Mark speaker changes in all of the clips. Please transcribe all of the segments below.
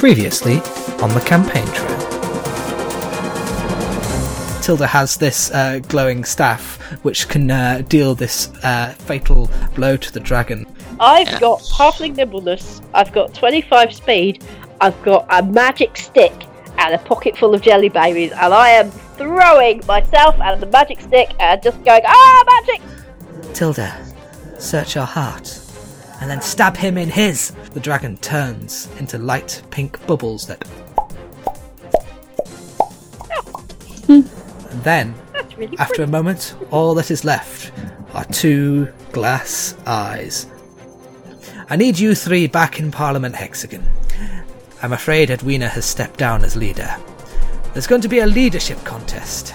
Speaker 1: Previously on the campaign trail. Tilda has this uh, glowing staff which can uh, deal this uh, fatal blow to the dragon.
Speaker 2: I've got halfling nimbleness, I've got 25 speed, I've got a magic stick, and a pocket full of jelly babies, and I am throwing myself and the magic stick and just going, ah, magic!
Speaker 1: Tilda, search your heart and then stab him in his. The dragon turns into light pink bubbles that. and then,
Speaker 2: really
Speaker 1: after a moment, all that is left are two glass eyes. I need you three back in Parliament Hexagon. I'm afraid Edwina has stepped down as leader. There's going to be a leadership contest.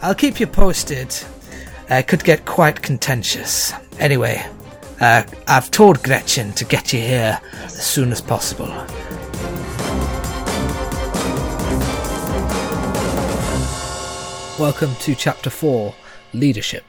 Speaker 1: I'll keep you posted. It could get quite contentious. Anyway, uh, I've told Gretchen to get you here as soon as possible. Welcome to Chapter 4 Leadership.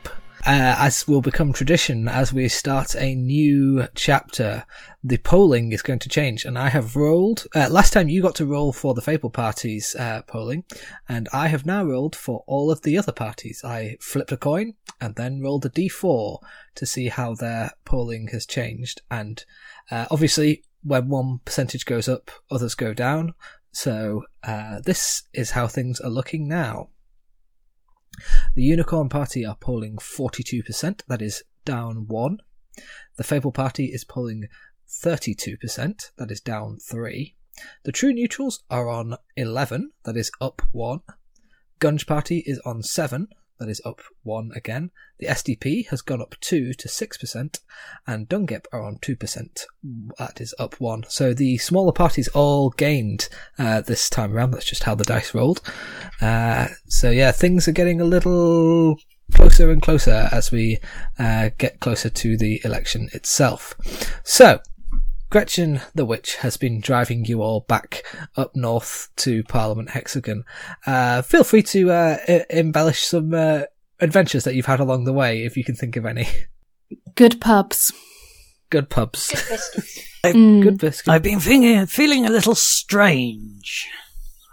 Speaker 1: Uh, as will become tradition as we start a new chapter, the polling is going to change, and I have rolled. Uh, last time you got to roll for the Fable Party's uh, polling, and I have now rolled for all of the other parties. I flipped a coin and then rolled a d4 to see how their polling has changed, and uh, obviously, when one percentage goes up, others go down. So uh, this is how things are looking now. The Unicorn Party are polling 42%, that is down 1. The Fable Party is polling 32%, that is down 3. The True Neutrals are on 11, that is up 1. Gunge Party is on 7, that is up 1 again. The SDP has gone up 2 to 6%, and Dungip are on 2%, that is up 1. So the smaller parties all gained uh, this time around, that's just how the dice rolled. Uh, so yeah, things are getting a little closer and closer as we uh, get closer to the election itself. So, Gretchen the Witch has been driving you all back up north to Parliament Hexagon. Uh, feel free to uh, e- embellish some uh, adventures that you've had along the way, if you can think of any.
Speaker 3: Good pubs.
Speaker 1: Good pubs,
Speaker 2: Biscuits.
Speaker 3: Mm.
Speaker 1: good biscuits.
Speaker 4: I've been feeling, feeling a little strange.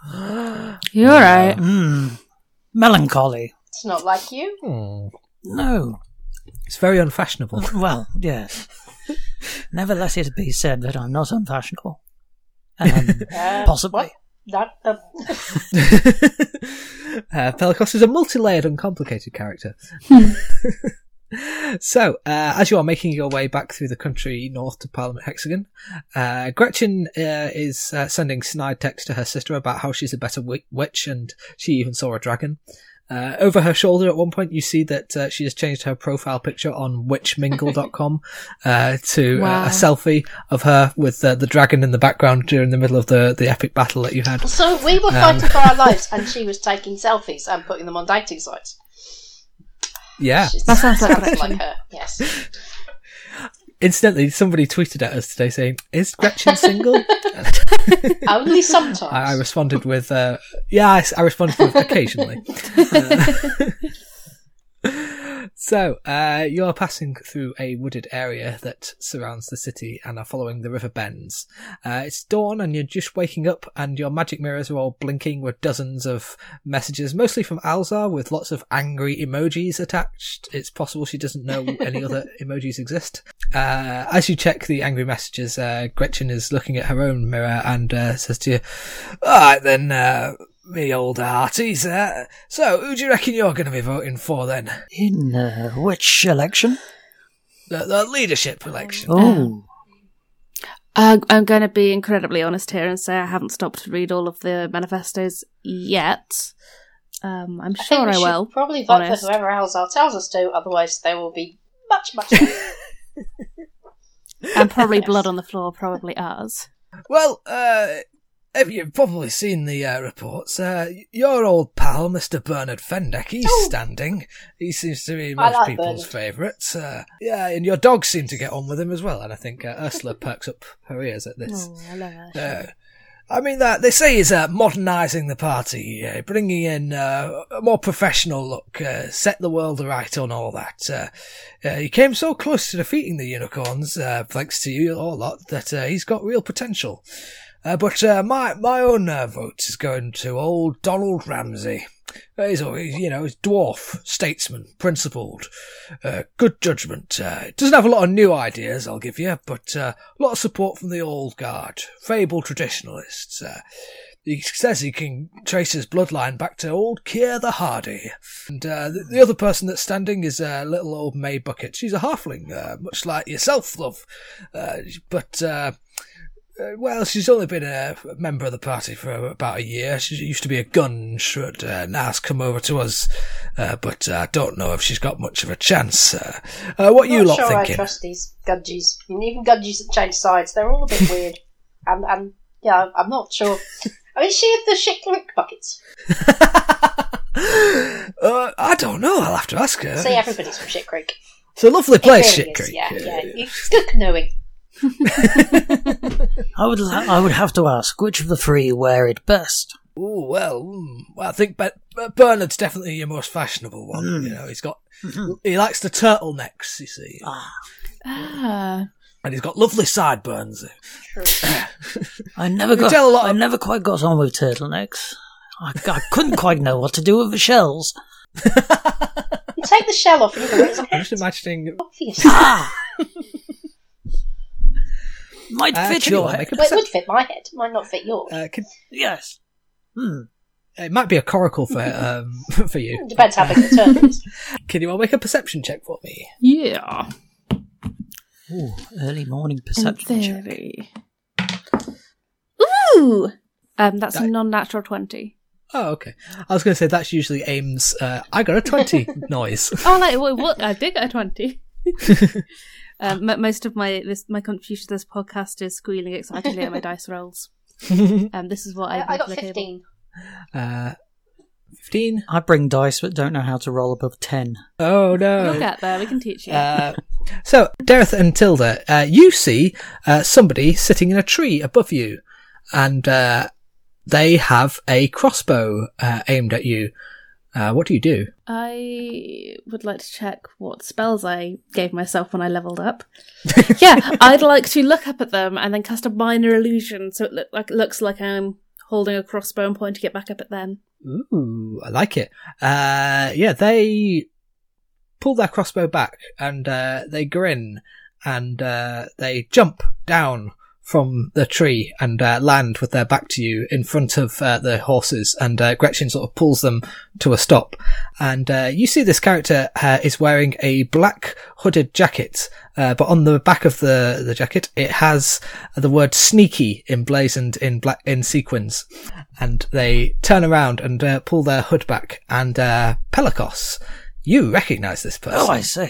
Speaker 3: You're right.
Speaker 4: Hmm. Melancholy.
Speaker 2: It's not like you.
Speaker 1: Hmm.
Speaker 4: No.
Speaker 1: It's very unfashionable.
Speaker 4: Well, yes. Never let it be said that I'm not unfashionable. Um,
Speaker 2: Uh,
Speaker 4: possibly.
Speaker 2: That, uh,
Speaker 1: uh, Pelicos is a multi-layered, uncomplicated character. so, uh, as you are making your way back through the country north to Parliament Hexagon, uh, Gretchen uh, is uh, sending snide texts to her sister about how she's a better wi- witch and she even saw a dragon. Uh, over her shoulder at one point, you see that uh, she has changed her profile picture on witchmingle.com uh, to uh,
Speaker 3: Wow.
Speaker 1: a selfie of her with uh, the dragon in the background during the middle of the, the epic battle that you had.
Speaker 5: So we were fighting for our lives, and she was taking selfies and putting them on dating sites.
Speaker 1: Yeah.
Speaker 5: She's-
Speaker 3: That sounds like Gretchen.
Speaker 5: like her. Yes.
Speaker 1: Incidentally, somebody tweeted at us today saying, "Is Gretchen single?"
Speaker 5: Only sometimes.
Speaker 1: I, I responded with, uh, "Yeah." I, I responded with occasionally. Uh, so uh, you're passing through a wooded area that surrounds the city and are following the river bends. Uh, it's dawn and you're just waking up, and your magic mirrors are all blinking with dozens of messages, mostly from Alzar, with lots of angry emojis attached. It's possible she doesn't know any other emojis exist. Uh, as you check the angry messages, uh, Gretchen is looking at her own mirror and uh, says to you, "Alright then, uh, me old hearties. Uh, so, who do you reckon you're going to be voting for then?
Speaker 4: In uh, which election?
Speaker 1: The, the leadership election."
Speaker 4: Oh.
Speaker 3: Uh, I'm going to be incredibly honest here and say I haven't stopped to read all of the manifestos yet. Um, I'm
Speaker 5: I think
Speaker 3: sure
Speaker 5: we
Speaker 3: I will.
Speaker 5: Probably vote
Speaker 3: honest.
Speaker 5: for whoever Alzar tells us to, otherwise there will be much, much.
Speaker 3: And probably blood on the floor, probably ours.
Speaker 1: Well, uh, have you've probably seen the uh, reports. Uh, your old pal, Mr. Bernard Fendeck, he's
Speaker 5: Oh.
Speaker 1: standing. He seems to be most
Speaker 5: like
Speaker 1: people's favourite. Uh, yeah, and your dogs seem to get on with him as well. And I think uh, Ursula perks up her ears at this.
Speaker 3: Oh, I love her.
Speaker 1: Uh, I mean, that they say he's uh, modernising the party, uh, bringing in uh, a more professional look, uh, set the world right on all that. He came so close to defeating the unicorns, uh, thanks to you a lot, that uh, he's got real potential. Uh, but uh, my my own uh, vote is going to old Donald Ramsay. Uh, he's always, you know, he's dwarf, statesman, principled, uh, good judgment. Uh, doesn't have a lot of new ideas, I'll give you, but a lot of support from the old guard, fable traditionalists. He says he can trace his bloodline back to old Keir the Hardy. And the, the other person that's standing is little old Mae Bucket. She's a halfling, much like yourself, love. But, uh, well, she's only been a member of the party for about a year. She used to be a gun shred. Uh, now has come over to us, uh, but I don't know if she's got much of a chance. Uh, uh, what you lot
Speaker 5: sure
Speaker 1: thinking?
Speaker 5: I trust these gudgies. I mean, even gudgies that change sides, they're all a bit weird. And, and yeah, I'm not sure. I mean, is she the shit drink buckets?
Speaker 1: uh, I don't know. I'll have to ask her.
Speaker 5: See, everybody's from Shit Creek.
Speaker 1: It's a lovely place,
Speaker 5: really
Speaker 1: Shit
Speaker 5: is,
Speaker 1: Creek.
Speaker 5: Yeah, yeah. It's good canoeing.
Speaker 4: I would la- I would have to ask which of the three wear it best.
Speaker 1: Ooh, well, mm, well, I think Be- Be- Bernard's definitely your most fashionable one.
Speaker 4: Mm.
Speaker 1: You know, he's got he likes the turtlenecks, you see,
Speaker 4: Ah,
Speaker 3: Ah.
Speaker 1: and he's got lovely sideburns.
Speaker 5: True.
Speaker 4: I never got.
Speaker 1: tell a lot
Speaker 4: I
Speaker 1: of-
Speaker 4: never quite got on with turtlenecks. I, I couldn't quite know what to do with the shells.
Speaker 5: You take the shell off and you go, it's a
Speaker 1: I'm just imagining.
Speaker 5: Obvious.
Speaker 4: Ah, might
Speaker 1: Uh,
Speaker 4: fit your head.
Speaker 1: make a
Speaker 5: Well, it would fit my head. It Might not fit yours.
Speaker 1: uh, can-
Speaker 4: Yes. Hmm.
Speaker 1: it might be a coracle for um for you.
Speaker 5: Depends how big the turtle is.
Speaker 1: Can you all make a perception check for me?
Speaker 3: Yeah.
Speaker 4: Ooh, early morning perception check.
Speaker 3: Ooh! Um, that's a non-natural 20.
Speaker 1: Oh, okay. I was going to say that's usually Aym's. Uh, I got a twenty noise.
Speaker 3: Oh, like, what, what? I did get a 20. Um, m- most of my this my contribution to this podcast is squealing excitedly at my dice rolls. Um, this is what I,
Speaker 5: I, I got
Speaker 3: to the table.
Speaker 5: 15.
Speaker 1: Uh, Fifteen.
Speaker 4: I bring dice but don't know how to roll above 10.
Speaker 1: Oh no.
Speaker 3: We'll get there. We can teach you.
Speaker 1: Uh, so, Dareth and Tilda, uh, you see uh, somebody sitting in a tree above you, and uh, they have a crossbow uh, aimed at you. Uh, what do you do?
Speaker 3: I would like to check what spells I gave myself when I leveled up. yeah, I'd like to look up at them and then cast a minor illusion so it look like looks like I'm holding a crossbow and pointing it back up at them.
Speaker 1: Ooh, I like it. Uh, yeah, they pull their crossbow back and uh, they grin and uh, they jump down from the tree and uh, land with their back to you in front of uh, the horses. And uh, Gretchen sort of pulls them to a stop. And uh, you see this character uh, is wearing a black hooded jacket, uh, but on the back of the, the jacket it has the word "sneaky" emblazoned in black in sequins. And they turn around and uh, pull their hood back. And uh, Pelikos, you recognise this person.
Speaker 4: Oh, I see.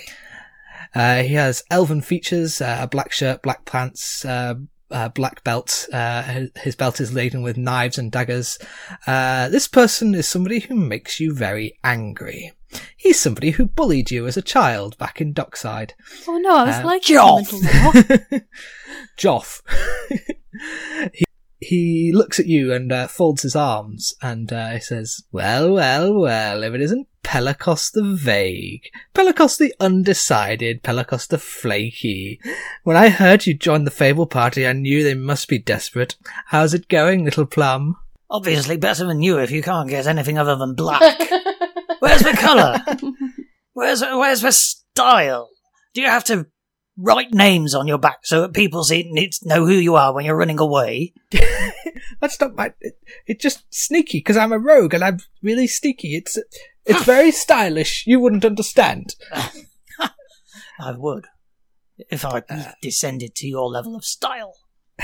Speaker 1: Uh, he has elven features, uh, a black shirt, black pants, uh, uh, black belt. Uh, his- belt is laden with knives and daggers. Uh, this person is somebody who makes you very angry. He's somebody who bullied you as a child back in Dockside.
Speaker 3: Oh no, I was
Speaker 1: Uh,
Speaker 3: like
Speaker 4: Joff.
Speaker 1: Joff. he, he looks at you and uh, folds his arms and uh, he says, Well, well, well, if it isn't Pelikos the Vague, Pelikos the Undecided, Pelikos the Flaky. When I heard you join the Fable Party, I knew they must be desperate. How's it going, little plum?
Speaker 4: Obviously better than you if you can't get anything other than black. Where's the colour? Where's where's the style? Do you have to write names on your back so that people see know who you are when you're running away?
Speaker 1: That's not my. It, it's just sneaky because I'm a rogue and I'm really sneaky. It's it's very stylish. You wouldn't understand.
Speaker 4: I would. If I descended to your level of style.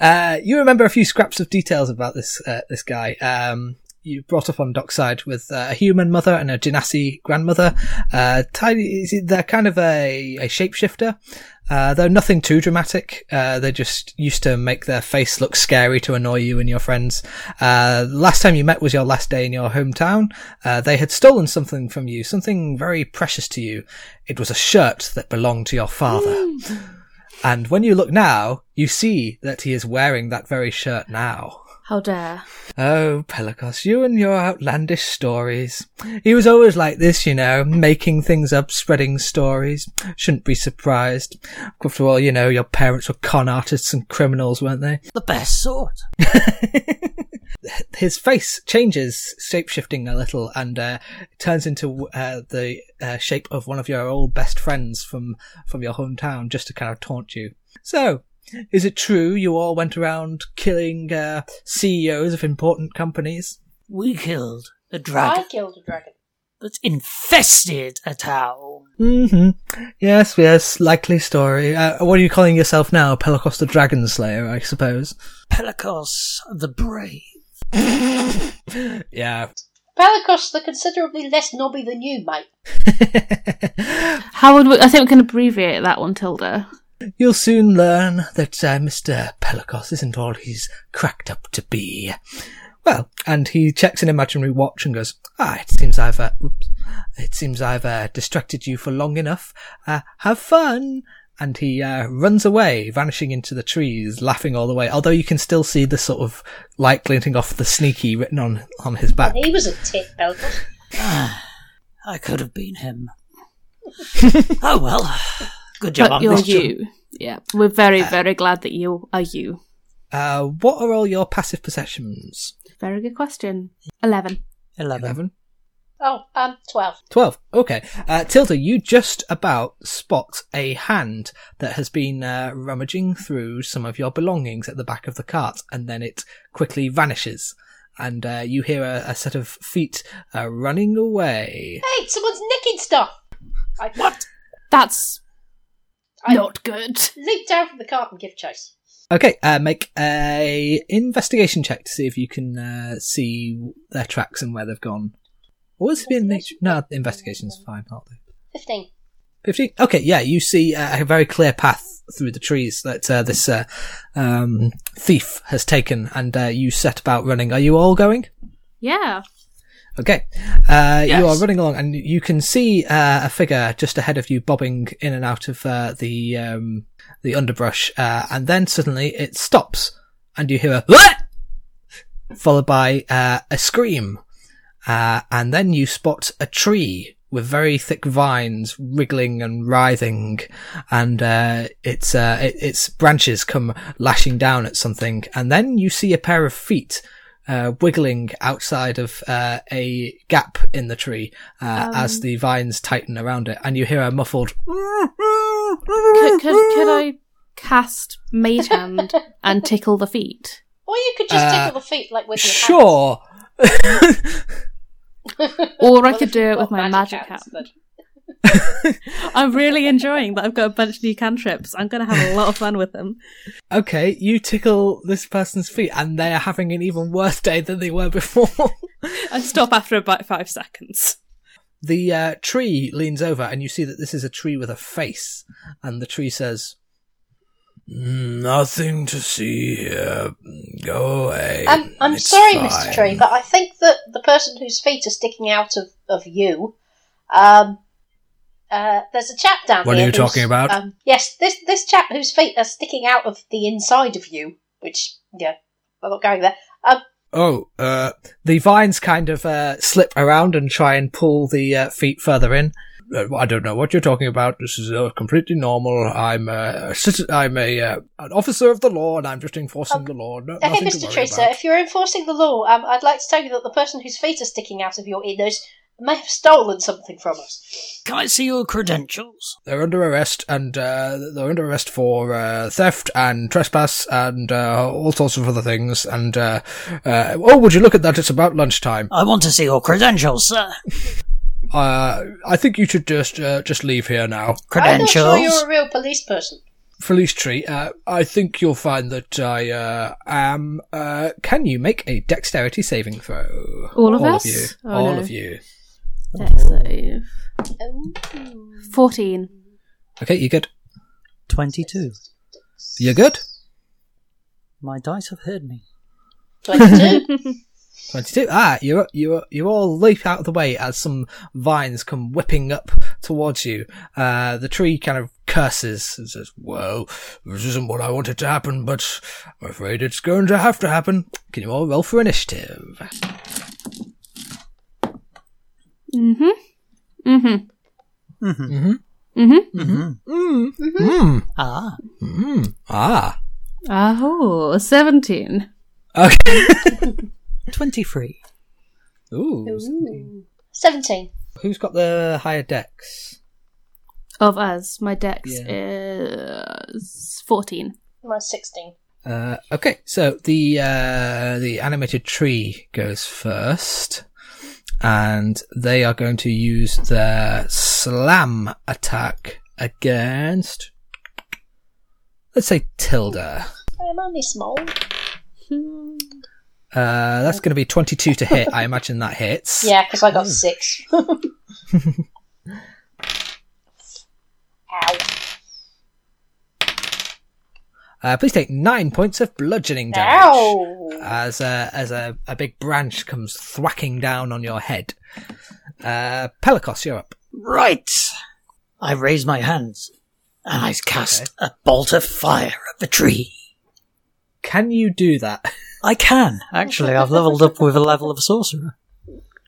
Speaker 1: uh, you remember a few scraps of details about this uh, this guy. Um, you brought up on Dockside with uh, a human mother and a Genasi grandmother. Uh, tiny, they're kind of a, a shapeshifter. Uh, they're nothing too dramatic. Uh, they just used to make their face look scary to annoy you and your friends. Uh, last time you met was your last day in your hometown. Uh, they had stolen something from you, something very precious to you. It was a shirt that belonged to your father. And when you look now, you see that he is wearing that very shirt now.
Speaker 3: How dare.
Speaker 1: Oh, Pelagos, you and your outlandish stories. He was always like this, you know, making things up, spreading stories. Shouldn't be surprised. After all, you know, your parents were con artists and criminals, weren't they?
Speaker 4: The best sort.
Speaker 1: His face changes, shape-shifting a little, and uh, turns into uh, the uh, shape of one of your old best friends from from your hometown, just to kind of taunt you. So, is it true you all went around killing uh, CEOs of important companies?
Speaker 4: We killed a
Speaker 5: I
Speaker 4: dragon I
Speaker 5: killed a dragon.
Speaker 4: that infested a town.
Speaker 1: Mm-hmm. Yes, yes, likely story. Uh, what are you calling yourself now? Pelicos the Dragon Slayer, I suppose.
Speaker 4: Pelicos the Brave.
Speaker 1: Yeah.
Speaker 5: Pelicos, they're considerably less knobby than you, mate.
Speaker 3: How would we, I think we can abbreviate that one, Tilda.
Speaker 1: You'll soon learn that uh, Mr. Pelicos isn't all he's cracked up to be. Well, and he checks an imaginary watch and goes, "Ah, it seems I've, uh, oops, it seems I've uh, distracted you for long enough. Uh, have fun." And he uh, runs away, vanishing into the trees, laughing all the way. Although you can still see the sort of light glinting off the sneaky written on on his back.
Speaker 5: He was a tit, Pelicos.
Speaker 4: I could have been him. oh well. Good job
Speaker 3: But you're
Speaker 4: this job.
Speaker 3: you. Yeah. We're very, very glad that you are you.
Speaker 1: Uh, what are all your passive possessions?
Speaker 3: Very good question. 11.
Speaker 4: Eleven.
Speaker 1: Eleven.
Speaker 5: Oh, um, 12.
Speaker 1: 12. Okay. Uh, Tilda, you just about spot a hand that has been uh, rummaging through some of your belongings at the back of the cart, and then it quickly vanishes. And uh, you hear a, a set of feet uh, running away.
Speaker 5: Hey, someone's nicking stuff! I, what?
Speaker 3: That's
Speaker 5: I
Speaker 3: not good.
Speaker 5: leap down from the cart and give chase.
Speaker 1: Okay, uh, make a investigation check to see if you can uh, see their tracks and where they've gone. Or was it being nature? No, investigation's fine, aren't they?
Speaker 5: 15.
Speaker 1: 15 okay yeah you see uh, a very clear path through the trees that uh, this uh, um, thief has taken and uh, you set about running are you all going
Speaker 3: Yeah.
Speaker 1: Okay. Uh, you are running along and you can see uh, a figure just ahead of you bobbing in and out of uh, the um, the underbrush uh, and then suddenly it stops and you hear a followed by uh, a scream. Uh, and then you spot a tree with very thick vines wriggling and writhing, and uh, its uh, it, its branches come lashing down at something, and then you see a pair of feet. Uh, wiggling outside of uh, a gap in the tree uh, as the vines tighten around it, and you hear a muffled.
Speaker 3: Could, could, could I cast Mage Hand and tickle the feet?
Speaker 5: Or you could just
Speaker 1: Uh,
Speaker 5: tickle the feet like with your
Speaker 1: Sure.
Speaker 3: Or I
Speaker 5: Well,
Speaker 3: could do it with my magic
Speaker 5: hands,
Speaker 3: hand.
Speaker 5: then-
Speaker 3: I'm really enjoying that I've got a bunch of new cantrips. I'm going to have a lot of fun with them.
Speaker 1: okay, you tickle this person's feet, and they are having an even worse day than they were before.
Speaker 3: I stop after about five seconds.
Speaker 1: The uh, tree leans over, and you see that this is a tree with a face. And the tree says, "Nothing to see here. Go away."
Speaker 5: Um, I'm
Speaker 1: It's
Speaker 5: sorry,
Speaker 1: fine."
Speaker 5: Mr. Tree, but I think that the person whose feet are sticking out of, of you, um, uh, there's a chap down there.
Speaker 1: What are you talking about?
Speaker 5: Um, yes, this this chap whose feet are sticking out of the inside of you, which yeah, I'm not going there. Um,
Speaker 1: Oh, uh, the vines kind of uh, slip around and try and pull the uh, feet further in. Uh, I don't know what you're talking about. This is uh, completely normal. I'm uh, a I'm a uh, an officer of the law, and I'm just enforcing the law. No,
Speaker 5: okay, Mr. sir,
Speaker 1: about.
Speaker 5: if you're enforcing the law, um, I'd like to tell you that the person whose feet are sticking out of your inners may have stolen something from us.
Speaker 4: Can I see your credentials?
Speaker 1: They're under arrest, and uh, they're under arrest for uh, theft and trespass and uh, all sorts of other things. And uh, uh, oh, would you look at that? It's about lunchtime.
Speaker 4: I want to see your credentials, sir.
Speaker 1: Uh, I think you should just uh, just leave here now.
Speaker 5: I'm not
Speaker 4: Credentials.
Speaker 5: sure you're a real police person.
Speaker 1: Felice Tree, uh, I think you'll find that I uh, am. Uh, can you make a dexterity saving throw?
Speaker 3: All of us?
Speaker 1: you.
Speaker 3: Oh,
Speaker 1: All
Speaker 3: no.
Speaker 1: of you.
Speaker 3: Dex save. 14.
Speaker 1: Okay, you're good?
Speaker 4: 22.
Speaker 1: You're good?
Speaker 4: My dice have heard me.
Speaker 5: 22.
Speaker 1: 22. Ah, you you you all leap out of the way as some vines come whipping up towards you. Uh, the tree kind of curses and says, "Well, this isn't what I wanted to happen, but I'm afraid it's going to have to happen." Can you all roll for initiative?
Speaker 3: Mm-hmm. Mm-hmm.
Speaker 1: Mm-hmm.
Speaker 3: Mm-hmm.
Speaker 1: mm-hmm.
Speaker 4: Ah.
Speaker 1: Mm. Ah.
Speaker 3: Oh, 17.
Speaker 1: Okay.
Speaker 4: 23.
Speaker 1: Ooh.
Speaker 5: Ooh. 17.
Speaker 1: Who's got the higher dex?
Speaker 3: Of us, my dex
Speaker 1: Yeah.
Speaker 3: is 14.
Speaker 5: Mine's 16.
Speaker 1: Uh, okay, so the uh, the animated tree goes first, and they are going to use their slam attack against, let's say Tilda.
Speaker 5: I'm only small.
Speaker 1: Uh, that's going to be twenty-two to hit. I imagine that hits.
Speaker 5: Yeah, because I got 6. Ow.
Speaker 1: Uh, please take nine points of bludgeoning damage.
Speaker 5: Ow!
Speaker 1: as a as a, a big branch comes thwacking down on your head. Uh, Pelikos, you're up.
Speaker 4: Right. I raise my hands and I cast a bolt of fire at the tree.
Speaker 1: Can you do that?
Speaker 4: I can, actually. I've leveled up with a level of sorcerer.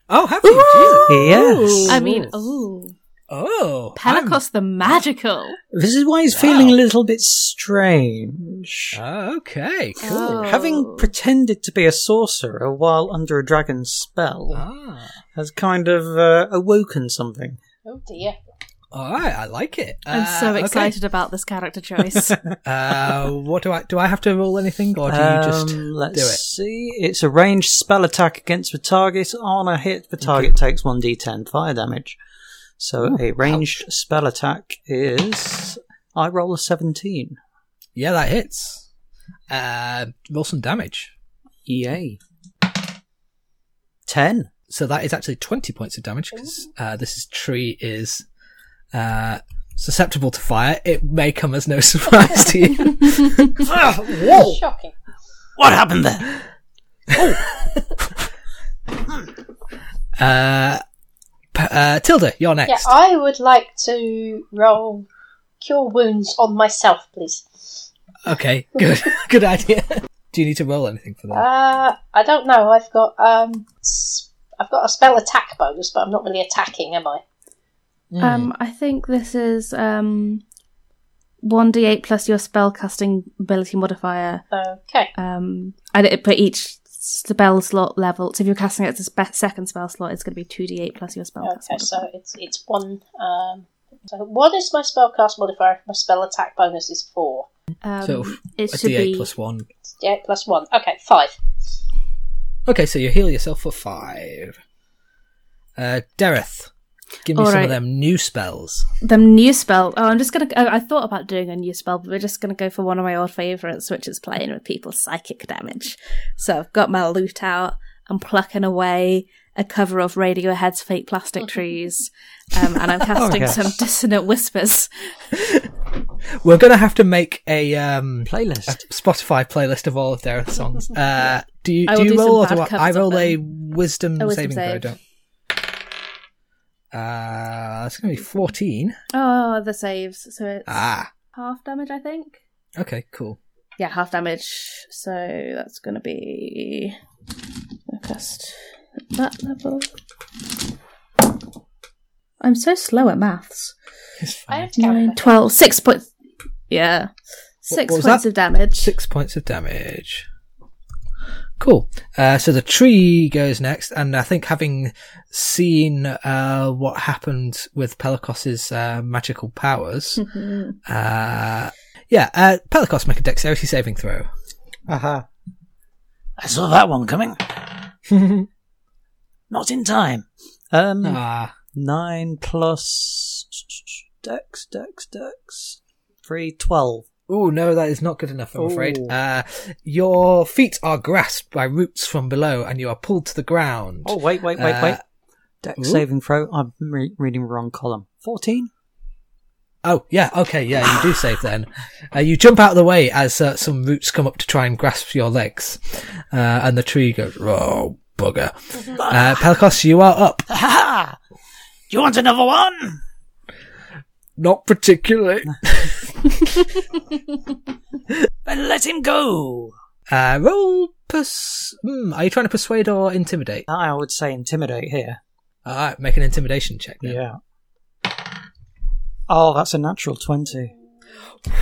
Speaker 1: Oh, have you? Jesus.
Speaker 4: Yes.
Speaker 3: I mean, ooh.
Speaker 1: Oh, I'm-
Speaker 3: Pelicos the Magical.
Speaker 4: This is why he's feeling a little bit strange.
Speaker 1: Oh, okay, cool.
Speaker 3: Oh.
Speaker 4: Having pretended to be a sorcerer while under a dragon's spell
Speaker 1: Ah,
Speaker 4: has kind of uh, awoken something.
Speaker 5: Oh dear.
Speaker 1: all right, I like it.
Speaker 3: I'm
Speaker 1: Uh,
Speaker 3: so
Speaker 1: okay.
Speaker 3: excited about this character choice.
Speaker 1: Uh, what do I do? I have to roll anything, or do you just
Speaker 4: Um, let's
Speaker 1: do it?
Speaker 4: see. It's a ranged spell attack against the target. On a hit, the target takes 1d10 fire damage. So a ranged spell attack is. I roll a 17.
Speaker 1: Yeah, that hits. Uh, roll some damage.
Speaker 4: Yay. 10.
Speaker 1: So that is actually twenty points of damage because uh, this is tree is uh, susceptible to fire. It may come as no surprise to you.
Speaker 4: Ah, whoa!
Speaker 5: Shocking.
Speaker 4: What happened there?
Speaker 1: Uh, p- uh, Tilda, you're next.
Speaker 5: Yeah,
Speaker 1: next.
Speaker 5: I would like to roll Cure Wounds on myself, please.
Speaker 1: Okay, good, good idea. Do you need to roll anything for that?
Speaker 5: Uh, I don't know. I've got um, s- I've got a spell attack bonus, but I'm not really attacking, am I?
Speaker 1: Hmm.
Speaker 3: um, I think this is um, 1d8 plus your spell casting ability modifier.
Speaker 5: Okay.
Speaker 3: Um, and it, for each spell slot level, so if you're casting it as a spe- second spell slot, it's going to be 2d8 plus your spell.
Speaker 5: Okay, so
Speaker 3: modifier.
Speaker 5: it's it's one. Um, so what is my spell cast modifier? My spell attack bonus is four.
Speaker 3: Um,
Speaker 1: so
Speaker 3: it
Speaker 1: a
Speaker 3: should
Speaker 1: D8
Speaker 3: be
Speaker 1: plus one.
Speaker 5: Yeah, plus one. Okay, five.
Speaker 1: Okay, so you heal yourself for five. Uh, Dareth, give me
Speaker 3: All
Speaker 1: some
Speaker 3: right.
Speaker 1: of them new spells.
Speaker 3: the new spell. Oh, I'm just gonna. I I thought about doing a new spell, but we're just gonna go for one of my old favorites, which is playing with people's psychic damage. So I've got my lute out. I'm plucking away a cover of Radiohead's "Fake Plastic Trees," um, and I'm casting
Speaker 4: yes.
Speaker 3: some dissonant whispers.
Speaker 1: We're gonna have to make a um a
Speaker 4: Playlist.
Speaker 1: Spotify playlist of all of their songs. Uh, do you
Speaker 3: I
Speaker 1: do you
Speaker 3: do
Speaker 1: roll or do I, I roll a wisdom,
Speaker 3: A wisdom
Speaker 1: saving throw? Don't. Uh, it's gonna be fourteen.
Speaker 3: Oh, the saves. So it's
Speaker 1: Ah,
Speaker 3: half damage, I think.
Speaker 1: okay, cool.
Speaker 3: Yeah, half damage. So that's gonna be. I'll cast that level. I'm so slow at maths.
Speaker 1: It's
Speaker 5: I
Speaker 1: fine.
Speaker 5: have to
Speaker 3: Nine, 12, six points. Yeah. Six
Speaker 1: what was
Speaker 3: points
Speaker 1: that?
Speaker 3: of damage.
Speaker 1: Six points of damage. Cool. Uh, so the tree goes next, and I think having seen uh, what happened with Pelikos's uh, magical powers, uh, yeah, uh, Pelikos make a dexterity saving throw.
Speaker 4: Aha. I saw that one coming. Not in time. Um,
Speaker 1: ah,
Speaker 4: nine plus dex, dex, dex. Three, twelve.
Speaker 1: Oh no, that is not good enough. I'm afraid. Uh, your feet are grasped by roots from below, and you are pulled to the ground.
Speaker 4: Oh, wait, wait, wait, wait.
Speaker 1: Uh,
Speaker 4: Dex
Speaker 1: ooh.
Speaker 4: saving throw. I'm re- reading the wrong column. 14?
Speaker 1: Oh, yeah, okay, yeah, you do save then. Uh, you jump out of the way as uh, some roots come up to try and grasp your legs. Uh, and the tree goes, oh, bugger. Uh, Pelikos, you are up.
Speaker 4: Do you want another one?
Speaker 1: Not particularly.
Speaker 4: Then let him go.
Speaker 1: Uh, roll pers- hmm, Are you trying to persuade or intimidate?
Speaker 4: I would say intimidate here.
Speaker 1: Alright, make an intimidation check then.
Speaker 4: Yeah. Oh, that's a natural 20.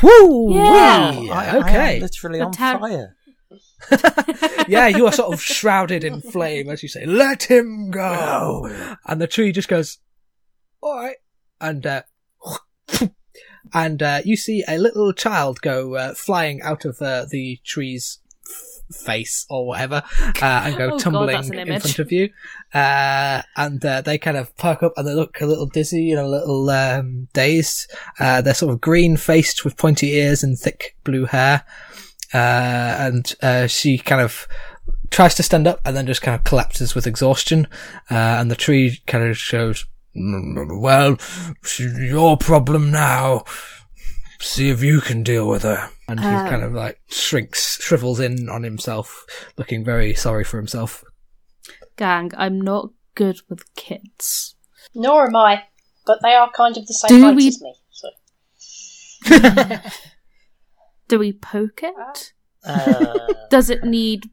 Speaker 1: Woo!
Speaker 3: Yeah.
Speaker 1: wee.
Speaker 4: I- I am
Speaker 1: okay.
Speaker 4: literally
Speaker 3: The
Speaker 4: on
Speaker 3: tar-
Speaker 4: fire.
Speaker 1: yeah, you are sort of shrouded in flame as you say, "Let him go," and the tree just goes, "All right," and uh, and uh, you see a little child go uh, flying out of uh, the tree's f- face or whatever, uh, and go
Speaker 3: Oh
Speaker 1: tumbling
Speaker 3: an
Speaker 1: in front of you, uh, and uh, they kind of perk up and they look a little dizzy and a little um, dazed. Uh, they're sort of green faced with pointy ears and thick blue hair uh, and uh, she kind of tries to stand up and then just kind of collapses with exhaustion. Uh, and the tree kind of shows, "Mm, well, it's your problem now. See if you can deal with her. And he
Speaker 3: Um.
Speaker 1: kind of like shrinks, shrivels in on himself, looking very sorry for himself.
Speaker 3: Gang, I'm not good with kids.
Speaker 5: Nor am I, but they are kind of the same
Speaker 3: Do
Speaker 5: height
Speaker 3: we-
Speaker 5: as me. So.
Speaker 3: Do we poke it?
Speaker 4: Uh,
Speaker 3: Does it need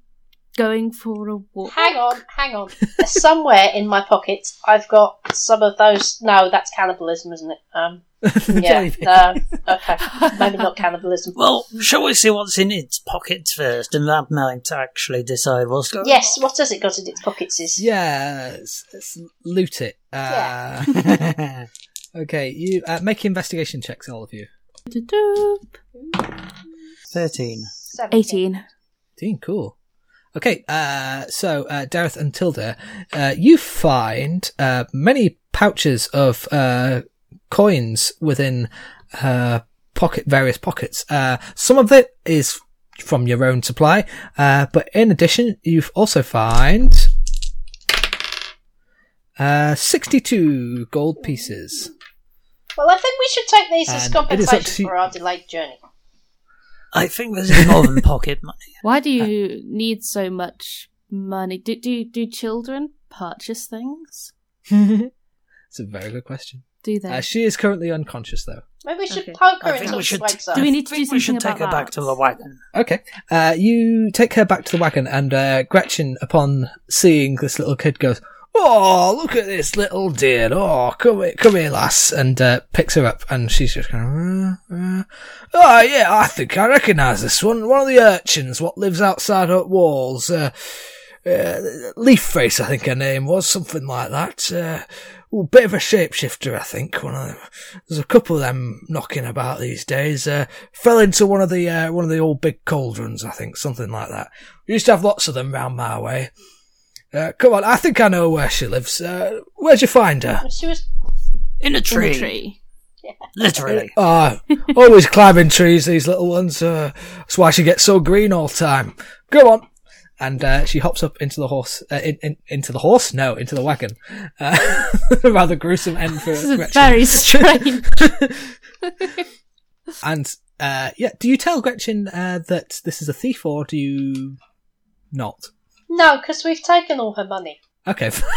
Speaker 3: going for a walk?
Speaker 5: Hang on, hang on. Somewhere in my pocket, I've got some of those. No, that's cannibalism, isn't it? Um, yeah.
Speaker 1: jellyfish.
Speaker 5: No, okay, maybe not cannibalism.
Speaker 4: well, shall we see what's in its pockets first, and that might actually decide what's going on?
Speaker 5: Yes, what has it got in its pockets? Is
Speaker 1: Yeah, let's, let's loot it. Uh,
Speaker 4: on.
Speaker 1: okay, you uh, make investigation checks, all of you.
Speaker 3: Do-do-do.
Speaker 4: 13.
Speaker 3: 18.
Speaker 1: 18, cool. Okay, uh, so, uh, Dareth and Tilda, uh, you find, uh, many pouches of, uh, coins within, uh, pocket, various pockets. Uh, some of it is from your own supply, uh, but in addition, you've also find, uh, 62 gold pieces.
Speaker 5: well, I think we should take these as
Speaker 1: And it is up
Speaker 5: compensation
Speaker 1: to-
Speaker 5: for our delayed journey.
Speaker 4: I think this is more than pocket money.
Speaker 3: Why do you need so much money? Do, do, do children purchase things?
Speaker 1: It's a very good question.
Speaker 3: Do they?
Speaker 1: Uh, she is currently unconscious though.
Speaker 5: Maybe we should
Speaker 3: Okay.
Speaker 5: poke her
Speaker 4: I think
Speaker 5: until she wakes up.
Speaker 3: Do we need to
Speaker 4: I think
Speaker 3: do
Speaker 4: we should take her
Speaker 3: about
Speaker 4: back to the wagon.
Speaker 1: Okay. Uh, you take her back to the wagon, and uh, Gretchen, upon seeing this little kid, goes, "Oh, look at this little dear! Oh, come here, come here, lass!" and uh, picks her up, and she's just kind of, uh, uh, "Oh yeah, I think I recognise this one. One of the urchins what lives outside her walls. Uh, uh, Leaf Face, I think her name was, something like that. Uh, bit of a shapeshifter, I think. One of them. There's a couple of them knocking about these days. Uh, fell into one of the uh, one of the old big cauldrons, I think, something like that. We used to have lots of them round my way. Uh, come on, I think I know where she lives. Uh, where'd you find her?
Speaker 5: She was.
Speaker 4: In a
Speaker 3: In
Speaker 4: tree.
Speaker 3: a tree.
Speaker 4: Literally.
Speaker 1: Ah, always climbing trees, these little ones. Uh, that's why she gets so green all the time. Go on. And uh, she hops up into the horse, uh, in, in, into the horse? No, into the wagon. Uh, rather gruesome end for
Speaker 3: This is
Speaker 1: Gretchen.
Speaker 3: very strange.
Speaker 1: And uh, yeah, do you tell Gretchen uh, that this is a thief, or do you not?
Speaker 5: No, because we've taken all her money.
Speaker 1: Okay, fair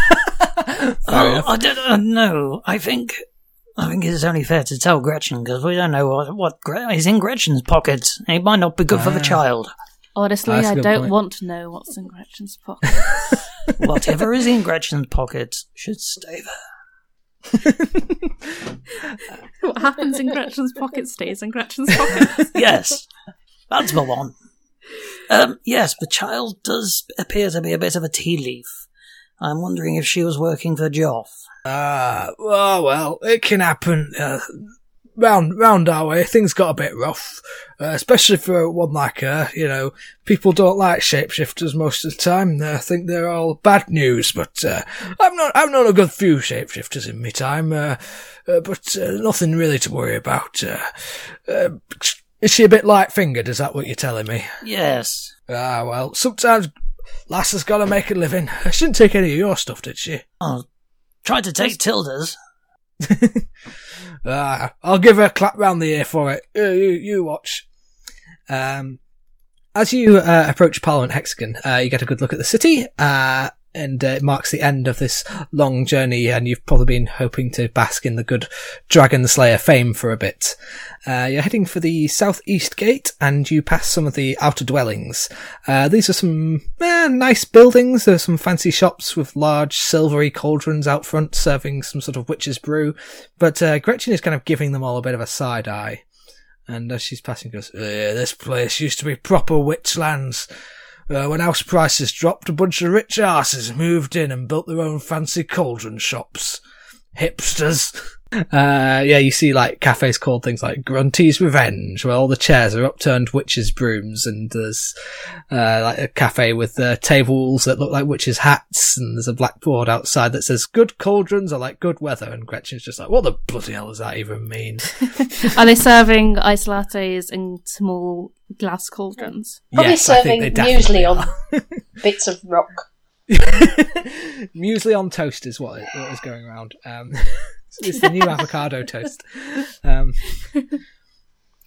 Speaker 4: Oh. I don't uh, know. I think I think it's only fair to tell Gretchen because we don't know what, what Gre- is in Gretchen's pockets. It might not be good for the
Speaker 1: Ah.
Speaker 4: child.
Speaker 3: Honestly,
Speaker 1: That's a
Speaker 3: I
Speaker 1: good
Speaker 3: don't
Speaker 1: point.
Speaker 3: want to know what's in Gretchen's pocket.
Speaker 4: Whatever is in Gretchen's pockets should stay there.
Speaker 3: what happens in Gretchen's pocket stays in Gretchen's pocket.
Speaker 4: Yes, that's the one. Um, yes, the child does appear to be a bit of a tea leaf. I'm wondering if she was working for Joff.
Speaker 1: Ah, oh, well, it can happen. Uh, round, round our way, things got a bit rough, uh, especially for one like her. You know, people don't like shapeshifters most of the time. They think they're all bad news, but uh, I've not, I've known a good few shapeshifters in my time, uh, uh, but uh, nothing really to worry about. Is she a bit light fingered? Is that what you're telling me?
Speaker 4: Yes.
Speaker 1: Ah, well, sometimes lass has got to make a living. She didn't take any of your stuff, did she?
Speaker 4: Oh, tried to take Tilda's.
Speaker 1: Ah, I'll give her a clap round the ear for it. You, you, you watch. Um, as you uh, approach Parliament Hexagon, uh, you get a good look at the city. Uh, and uh, it marks the end of this long journey. And you've probably been hoping to bask in the good Dragon Slayer fame for a bit. Uh, you're heading for the southeast gate, and you pass some of the outer dwellings. Uh, these are some eh, nice buildings. There's some fancy shops with large silvery cauldrons out front, serving some sort of witch's brew. But uh, Gretchen is kind of giving them all a bit of a side eye. And as she's passing, goes, "Eh, "This place used to be proper witch lands." Uh, when house prices dropped, a bunch of rich asses moved in and built their own fancy cauldron shops. Hipsters. Uh, yeah, you see like cafes called things like Grunty's Revenge, where all the chairs are upturned witches' brooms, and there's uh, like a cafe with uh, tables that look like witches' hats, and there's a blackboard outside that says "Good cauldrons are like good weather," and Gretchen's just like, "What the bloody hell does that even mean?"
Speaker 3: Are they serving ice lattes in small glass cauldrons?
Speaker 5: Probably
Speaker 1: Yes,
Speaker 5: serving
Speaker 1: they
Speaker 5: muesli on bits of rock.
Speaker 1: Muesli on toast is what, what is going around. Um, it's the new avocado toast. Um,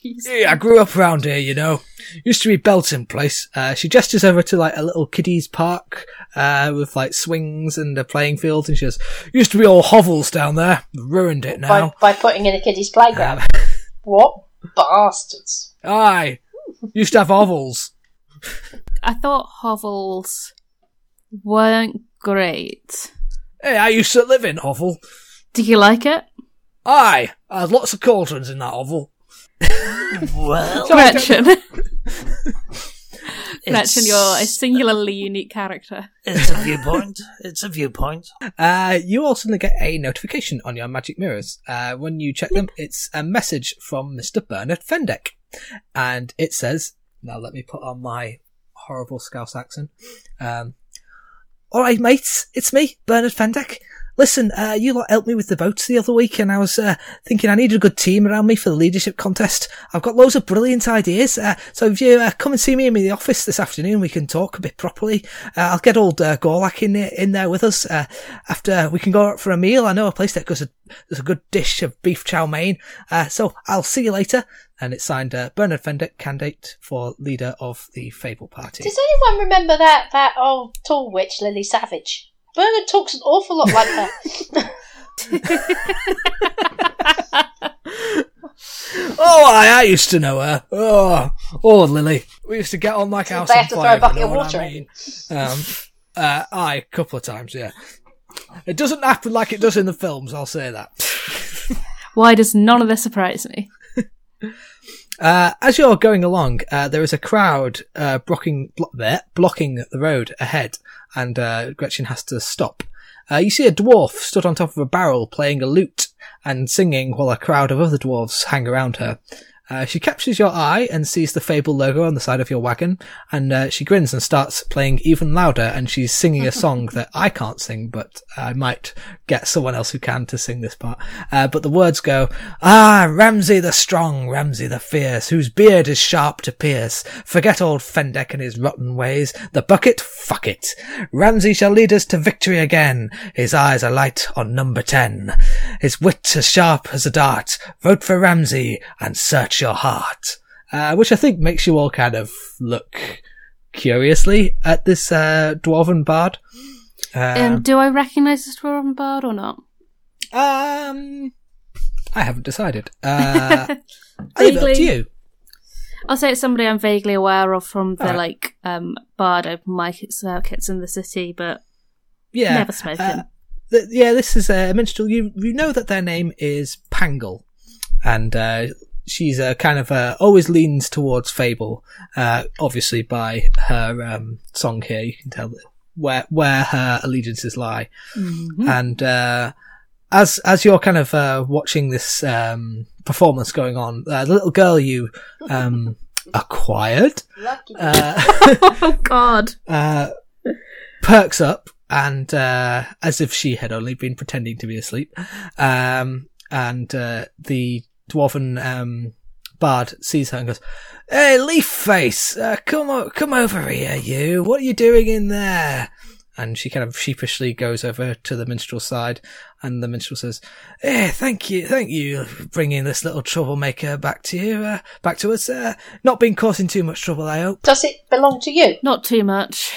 Speaker 1: yeah, I grew up around here, you know. Used to be Belton Place. Uh, she gestures over to like a little kiddies park uh, with like swings and a playing field, and she says, "Used to be all hovels down there. Ruined it
Speaker 5: By,
Speaker 1: now."
Speaker 5: by putting in a kiddie's playground.
Speaker 1: Um,
Speaker 5: what bastards.
Speaker 1: aye, used to have hovels.
Speaker 3: I thought hovels weren't great.
Speaker 1: Hey, I used to live in hovel.
Speaker 3: Do you like it?
Speaker 1: Aye, I had lots of cauldrons in that oval.
Speaker 4: Well,
Speaker 3: Gretchen. Gretchen, you're a singularly unique character.
Speaker 4: it's a viewpoint. It's a viewpoint.
Speaker 1: Uh, you also get a notification on your magic mirrors. Uh, when you check them, it's a message from Mr. Bernard Fendek. And it says, now let me put on my horrible Scouse accent. Um, alright mates, it's me, Bernard Fendek. Listen, uh, you lot helped me with the votes the other week and I was, uh, thinking I needed a good team around me for the leadership contest. I've got loads of brilliant ideas, uh, so if you, uh, come and see me in the office this afternoon, we can talk a bit properly. Uh, I'll get old, uh, Gorlak in, in there with us, uh, after we can go out for a meal. I know a place that goes a, there's a good dish of beef chow mein. So I'll see you later. And it's signed, Bernard Fendek, candidate for leader of the Fable Party.
Speaker 5: Does anyone remember that, that old tall witch, Lily Savage? Bernard talks an awful lot like her.
Speaker 1: Oh, I, I used to know her. Oh, oh, Lily. We used to get on like house
Speaker 5: they
Speaker 1: on
Speaker 5: have to throw a bucket of water
Speaker 1: I
Speaker 5: at
Speaker 1: mean? Um, uh, aye, a couple of times, yeah. It doesn't happen like it does in the films, I'll say that.
Speaker 3: Why does none of this surprise me?
Speaker 1: Uh, as you're going along, uh, there is a crowd uh, blocking blo- there, blocking the road ahead, and uh, Gretchen has to stop. Uh, you see a dwarf stood on top of a barrel playing a lute and singing while a crowd of other dwarves hang around her. Uh, she captures your eye and sees the Fable logo on the side of your wagon, and uh, she grins and starts playing even louder. And she's singing a song that I can't sing, but I might get someone else who can to sing this part. Uh, but the words go, Ah, Ramsay the strong, Ramsay the fierce, whose beard is sharp to pierce. Forget old Fendek and his rotten ways. The bucket, fuck it. Ramsay shall lead us to victory again. His eyes are light on number ten. His wit as sharp as a dart. Vote for Ramsay and search your heart. Uh, which I think makes you all kind of look curiously at this uh, dwarven bard.
Speaker 3: Um,
Speaker 1: Um,
Speaker 3: do I recognise this dwarven bard or not?
Speaker 1: um, I haven't decided. Uh, I leave it up to
Speaker 3: Vaguely.
Speaker 1: you.
Speaker 3: I'll say it's somebody I'm vaguely aware of from the
Speaker 1: Alright.
Speaker 3: like um bard open mic circuits in the city, but
Speaker 1: Yeah.
Speaker 3: never spoken.
Speaker 1: Uh, th- yeah, this is a minstrel. You you know that their name is Pangle, and uh, she's a kind of uh, always leans towards fable. Uh, obviously, by her um, song here, you can tell where where her allegiances lie.
Speaker 3: Mhm.
Speaker 1: And uh, as as you're kind of uh, watching this um, performance going on, uh, the little girl you um, acquired.
Speaker 5: Lucky.
Speaker 1: Uh,
Speaker 3: oh God!
Speaker 1: uh, perks up and uh, as if she had only been pretending to be asleep. Um, and uh, the dwarven um, bard sees her and goes, "Hey, Leaf Face, uh, come o- come over here, you. What are you doing in there?" And she kind of sheepishly goes over to the minstrel's side, and the minstrel says, "Eh, thank you, thank you, for bringing this little troublemaker back to you, uh, back to us. Uh, not been causing too much trouble, I hope."
Speaker 5: Does it belong to you?
Speaker 3: Not too much.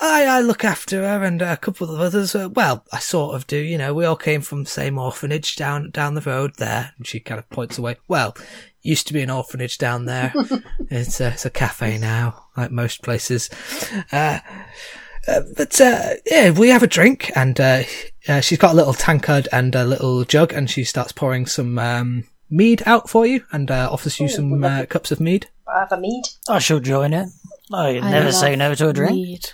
Speaker 1: I, I look after her and a couple of others. Uh, well, I sort of do. You know, we all came from the same orphanage down down the road there. And she kind of points away. Well, used to be an orphanage down there. it's a, it's a cafe now, like most places. Uh, uh, but uh, yeah, we have a drink, and uh, uh, she's got a little tankard and a little jug, and she starts pouring some um, mead out for you, and uh, offers you
Speaker 5: Ooh,
Speaker 1: some uh, cups of mead.
Speaker 5: I have a mead.
Speaker 4: I shall join it. I
Speaker 3: I
Speaker 4: never say no to a drink.
Speaker 3: mead.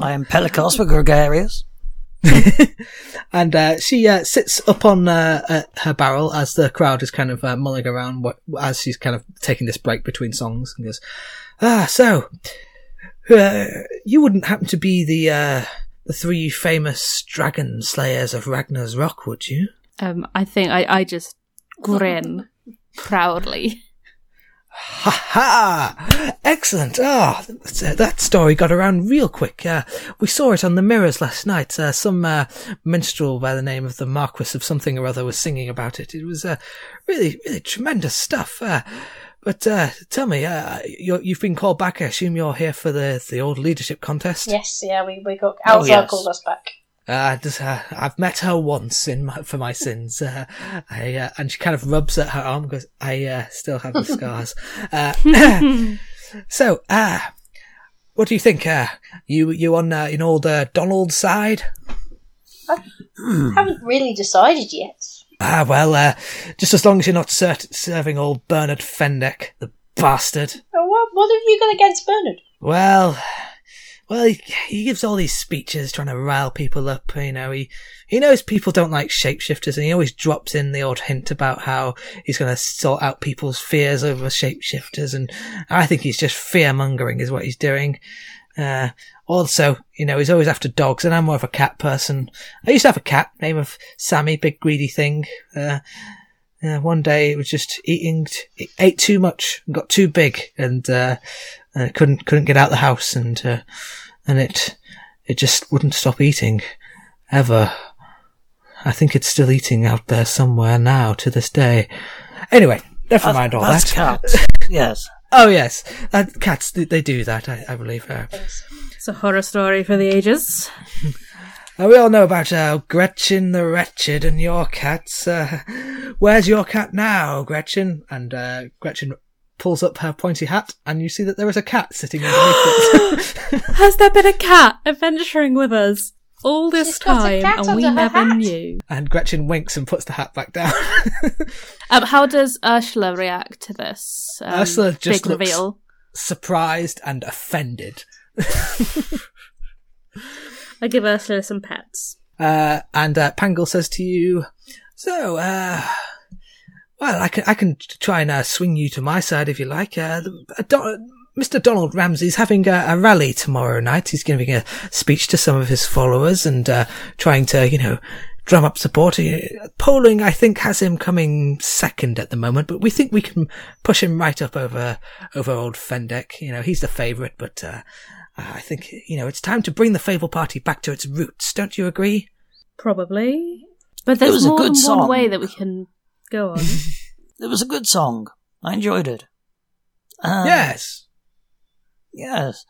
Speaker 4: I am Pelicos for gregarious.
Speaker 1: And uh, she uh, sits up on uh, her barrel as the crowd is kind of uh, mulling around what, as she's kind of taking this break between songs and goes, "Ah, so uh, you wouldn't happen to be the uh, the three famous dragon slayers of Ragnar's Rock, would you?"
Speaker 3: Um, I think I, I just grin proudly.
Speaker 1: Ha ha! Excellent. Ah, uh, that story got around real quick. Uh, we saw it on the mirrors last night. Uh, some uh, minstrel by the name of the Marquis of something or other was singing about it. It was uh, really, really tremendous stuff. Uh, but uh, tell me, uh, you're, you've been called back. I assume you're here for the the old leadership contest.
Speaker 5: Yes, yeah, we, we got
Speaker 4: Oh,
Speaker 5: Alzar
Speaker 4: yes.
Speaker 5: called us back.
Speaker 1: Uh, just, uh, I've met her once in my, for my sins. Uh, I, uh, and she kind of rubs at her arm goes, I, uh, still have the scars. Uh, so, uh, what do you think? Uh, you, you on, uh, in old, uh, Donald's side?
Speaker 5: I haven't really decided yet.
Speaker 1: Ah, well, uh, just as long as you're not ser- serving old Bernard Fendeck, the bastard.
Speaker 5: What, what have you got against Bernard?
Speaker 1: Well, well, he, he gives all these speeches trying to rile people up. You know, he he knows people don't like shapeshifters, and he always drops in the odd hint about how he's going to sort out people's fears over shapeshifters. And I think he's just fear mongering, is what he's doing. Uh, also, you know, he's always after dogs, and I'm more of a cat person. I used to have a cat, name of Sammy, big greedy thing. Uh, uh, one day it was just eating, it ate too much, and got too big, and uh, uh, couldn't couldn't get out the house, and uh, and it it just wouldn't stop eating ever. I think it's still eating out there somewhere now to this day. Anyway, never mind all
Speaker 4: That's
Speaker 1: that.
Speaker 4: cats. yes.
Speaker 1: Oh yes, uh, cats they, they do that. I, I believe. Uh,
Speaker 3: It's a horror story for the ages.
Speaker 1: Uh, we all know about uh, Gretchen the Wretched and your cats. Uh, where's your cat now, Gretchen? And uh, Gretchen pulls up her pointy hat, and you see that there is a cat sitting underneath it.
Speaker 3: Has there been a cat adventuring with us all this
Speaker 5: She's got a
Speaker 3: time and we never
Speaker 5: hat.
Speaker 3: knew?
Speaker 1: and Gretchen winks and puts the hat back down.
Speaker 3: Um, how does Ursula react to this um,
Speaker 1: Ursula just
Speaker 3: big
Speaker 1: looks-
Speaker 3: reveal?
Speaker 1: Surprised and offended.
Speaker 3: I give Ursula some pets.
Speaker 1: Uh, and uh, Pangle says to you, "So, uh, well, I can I can try and uh, swing you to my side if you like. Uh, the- uh, Don- Mr. Donald Ramsey's having a, a rally tomorrow night. He's giving a speech to some of his followers and uh, trying to, you know." Drum up support. Uh, Polling, I think, has him coming second at the moment, but we think we can push him right up over over old Fendek. You know, he's the favourite, but uh, I think you know it's time to bring the Fable Party back to its roots. Don't you agree?
Speaker 3: Probably. But there's
Speaker 4: was a
Speaker 3: more
Speaker 4: good
Speaker 3: than
Speaker 4: song.
Speaker 3: one way that we can go on.
Speaker 4: It was a good song. I enjoyed it. Uh,
Speaker 1: yes.
Speaker 4: Yes.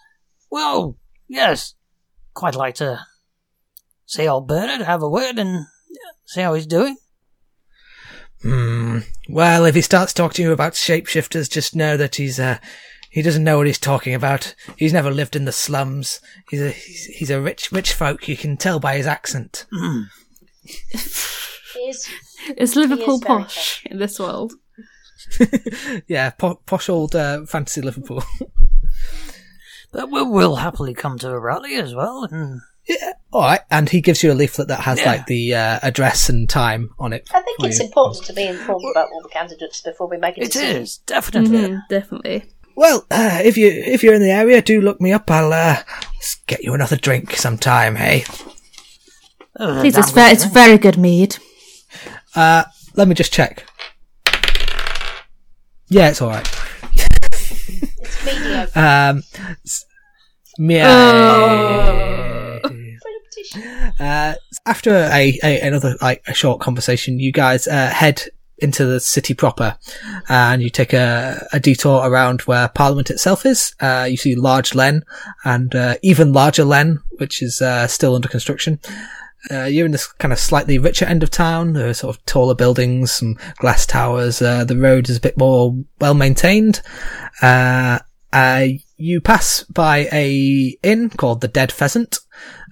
Speaker 4: Well, yes. Quite like to see old Bernard have a word and see how he's doing.
Speaker 1: Hmm. Well, if he starts talking to you about shapeshifters, just know that he's uh he doesn't know what he's talking about. He's never lived in the slums. He's a he's, he's a rich rich folk. You can tell by his accent.
Speaker 4: Hmm.
Speaker 5: He is
Speaker 3: Is Liverpool
Speaker 5: very
Speaker 3: posh in this world?
Speaker 1: yeah, po- posh old uh, fantasy Liverpool.
Speaker 4: But we'll, we'll happily come to a rally as well. And
Speaker 1: yeah. All right. And he gives you a leaflet that has
Speaker 4: Yeah.
Speaker 1: like the uh, address and time on it.
Speaker 5: I think it's
Speaker 1: you.
Speaker 5: important to be informed about all the candidates before we make a
Speaker 4: it
Speaker 5: decision.
Speaker 4: is, definitely.
Speaker 3: Mhm, definitely.
Speaker 1: Well, uh, if you if you're in the area, do look me up. I'll uh, get you another drink sometime. Hey.
Speaker 4: Oh,
Speaker 3: Please, it's,
Speaker 4: good
Speaker 3: ve- it's very good mead.
Speaker 1: Uh, let me just check. Yeah, it's all right.
Speaker 5: It's mediocre.
Speaker 1: Um, s-
Speaker 3: Oh.
Speaker 1: Uh, after a, a another like a short conversation, you guys uh, head into the city proper, and you take a, a detour around where Parliament itself is. Uh, you see large Len and uh, even larger Len, which is uh, still under construction. Uh, you're in this kind of slightly richer end of town. There are sort of taller buildings, some glass towers. Uh, the road is a bit more well maintained. Uh, uh, you pass by a inn called the Dead Pheasant,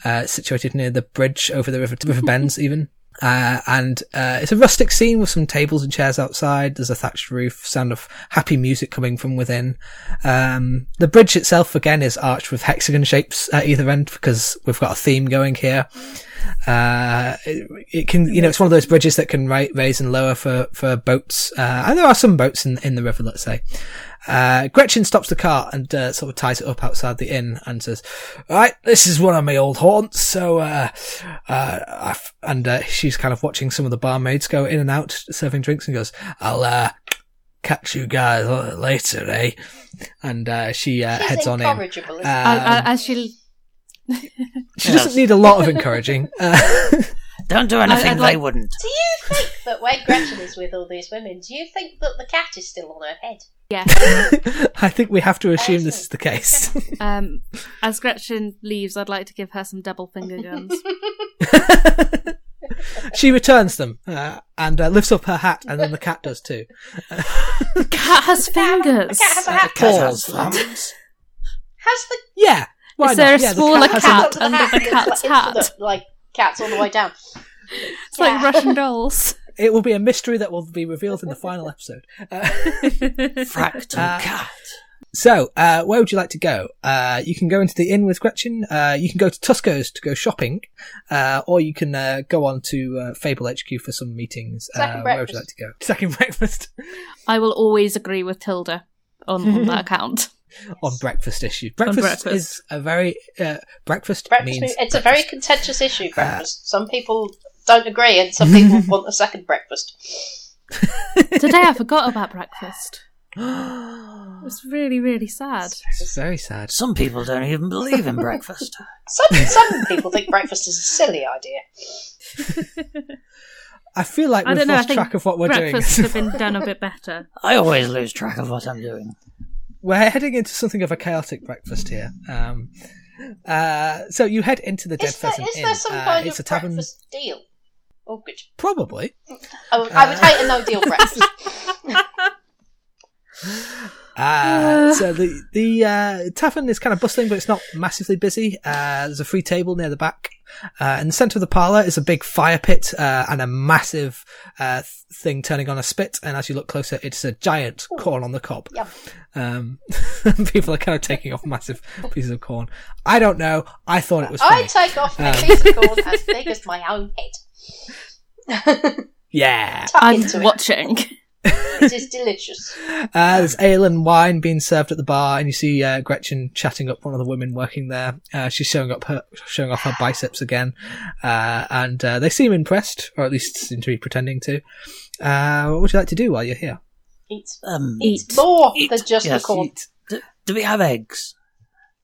Speaker 1: uh, situated near the bridge over the river, river bends even. Uh, and uh, it's a rustic scene with some tables and chairs outside. There's a thatched roof, sound of happy music coming from within. Um, the bridge itself again is arched with hexagon shapes at either end because we've got a theme going here. Uh, it, it can, you know, it's one of those bridges that can ra- raise and lower for, for boats. Uh, and there are some boats in, in the river, let's say. Uh, Gretchen stops the cart and, uh, sort of ties it up outside the inn and says, right, this is one of my old haunts. So, uh, uh, I've- and, uh, she's kind of watching some of the barmaids go in and out serving drinks and goes, I'll, uh, catch you guys later, eh? And, uh, she, uh,
Speaker 5: She's
Speaker 1: heads on in.
Speaker 5: incorrigible, isn't
Speaker 1: Uh,
Speaker 3: I- I- as she
Speaker 1: She doesn't need a lot of encouraging. Uh,
Speaker 4: Don't do anything
Speaker 3: I'd
Speaker 4: they
Speaker 3: like-
Speaker 4: wouldn't.
Speaker 5: Do you think that when Gretchen is with all these women, do you think that the cat is still on her head?
Speaker 3: yeah.
Speaker 1: I think we have to assume this is the case.
Speaker 3: Um, as Gretchen leaves, I'd like to give her some double finger guns.
Speaker 1: she returns them uh, and uh, lifts up her hat, and then the cat does too.
Speaker 3: the cat has fingers.
Speaker 5: The cat has a
Speaker 4: Uh,
Speaker 5: hat.
Speaker 4: cat
Speaker 1: Paws.
Speaker 4: has thumbs.
Speaker 5: Has the
Speaker 1: Yeah. Why
Speaker 3: Is there
Speaker 1: not?
Speaker 3: a
Speaker 1: Yeah, the
Speaker 3: smaller
Speaker 1: has
Speaker 3: cat
Speaker 1: a-
Speaker 3: under the
Speaker 5: that's
Speaker 3: cat's
Speaker 5: like,
Speaker 3: hat?
Speaker 5: the, like cats all the way down.
Speaker 3: It's like Russian dolls.
Speaker 1: It will be a mystery that will be revealed in the final episode. Uh,
Speaker 4: Fractal
Speaker 1: Uh,
Speaker 4: cat.
Speaker 1: so, uh, where would you like to go? Uh, you can go into the inn with Gretchen. Uh, you can go to Tusco's to go shopping, uh, or you can uh, go on to uh, Fable HQ for some meetings. Uh, where would you like to go? Second breakfast
Speaker 3: I will always agree with Tilda on, on that account.
Speaker 1: On breakfast issue. Breakfast,
Speaker 3: breakfast.
Speaker 1: is a very uh, breakfast,
Speaker 5: Breakfast
Speaker 1: means
Speaker 5: meat- it's a very contentious issue. Breakfast. some people don't agree, and some people want a second breakfast.
Speaker 3: Today I forgot about breakfast. It was really, really sad.
Speaker 1: It's very sad.
Speaker 4: Some people don't even believe in breakfast.
Speaker 5: Some some people think breakfast is a silly idea.
Speaker 1: I feel like
Speaker 3: I
Speaker 1: we've
Speaker 3: don't know. I
Speaker 1: lost track of what we're
Speaker 3: breakfast
Speaker 1: doing.
Speaker 3: could have been done a bit better.
Speaker 4: I always lose track of what I'm doing.
Speaker 1: We're heading into something of a chaotic breakfast here. Um, uh, so you head into the Dead
Speaker 5: Is there,
Speaker 1: Pheasant
Speaker 5: is
Speaker 1: Inn.
Speaker 5: there some
Speaker 1: Uh,
Speaker 5: kind
Speaker 1: it's
Speaker 5: of
Speaker 1: a tavern,
Speaker 5: breakfast deal? Oh, good.
Speaker 1: probably.
Speaker 5: I would, I would hate a no deal breakfast.
Speaker 1: Uh, so the the uh, tavern is kind of bustling, but it's not massively busy. Uh, there's a free table near the back. Uh, in the centre of the parlour is a big fire pit uh, and a massive uh, th- thing turning on a spit. And as you look closer, it's a giant corn on the cob.
Speaker 5: Yum.
Speaker 1: Um, people are kind of taking off massive pieces of corn. I don't know. I thought it was funny.
Speaker 5: I take off a
Speaker 1: Um.
Speaker 5: piece of corn as big as my own head.
Speaker 1: yeah.
Speaker 5: Tuck
Speaker 3: I'm
Speaker 5: watching. it.
Speaker 3: Watching.
Speaker 5: It is delicious.
Speaker 1: Uh, there's ale and wine being served at the bar, and you see uh, Gretchen chatting up one of the women working there. Uh, she's showing up her showing off her biceps again, uh, and uh, they seem impressed, or at least seem to be pretending to. Uh, what would you like to do while you're here?
Speaker 5: Eat,
Speaker 4: Um,
Speaker 3: Eat.
Speaker 5: more
Speaker 4: Eat.
Speaker 5: than just
Speaker 4: Yes,
Speaker 5: the corn.
Speaker 1: Eat.
Speaker 4: do, do we have eggs?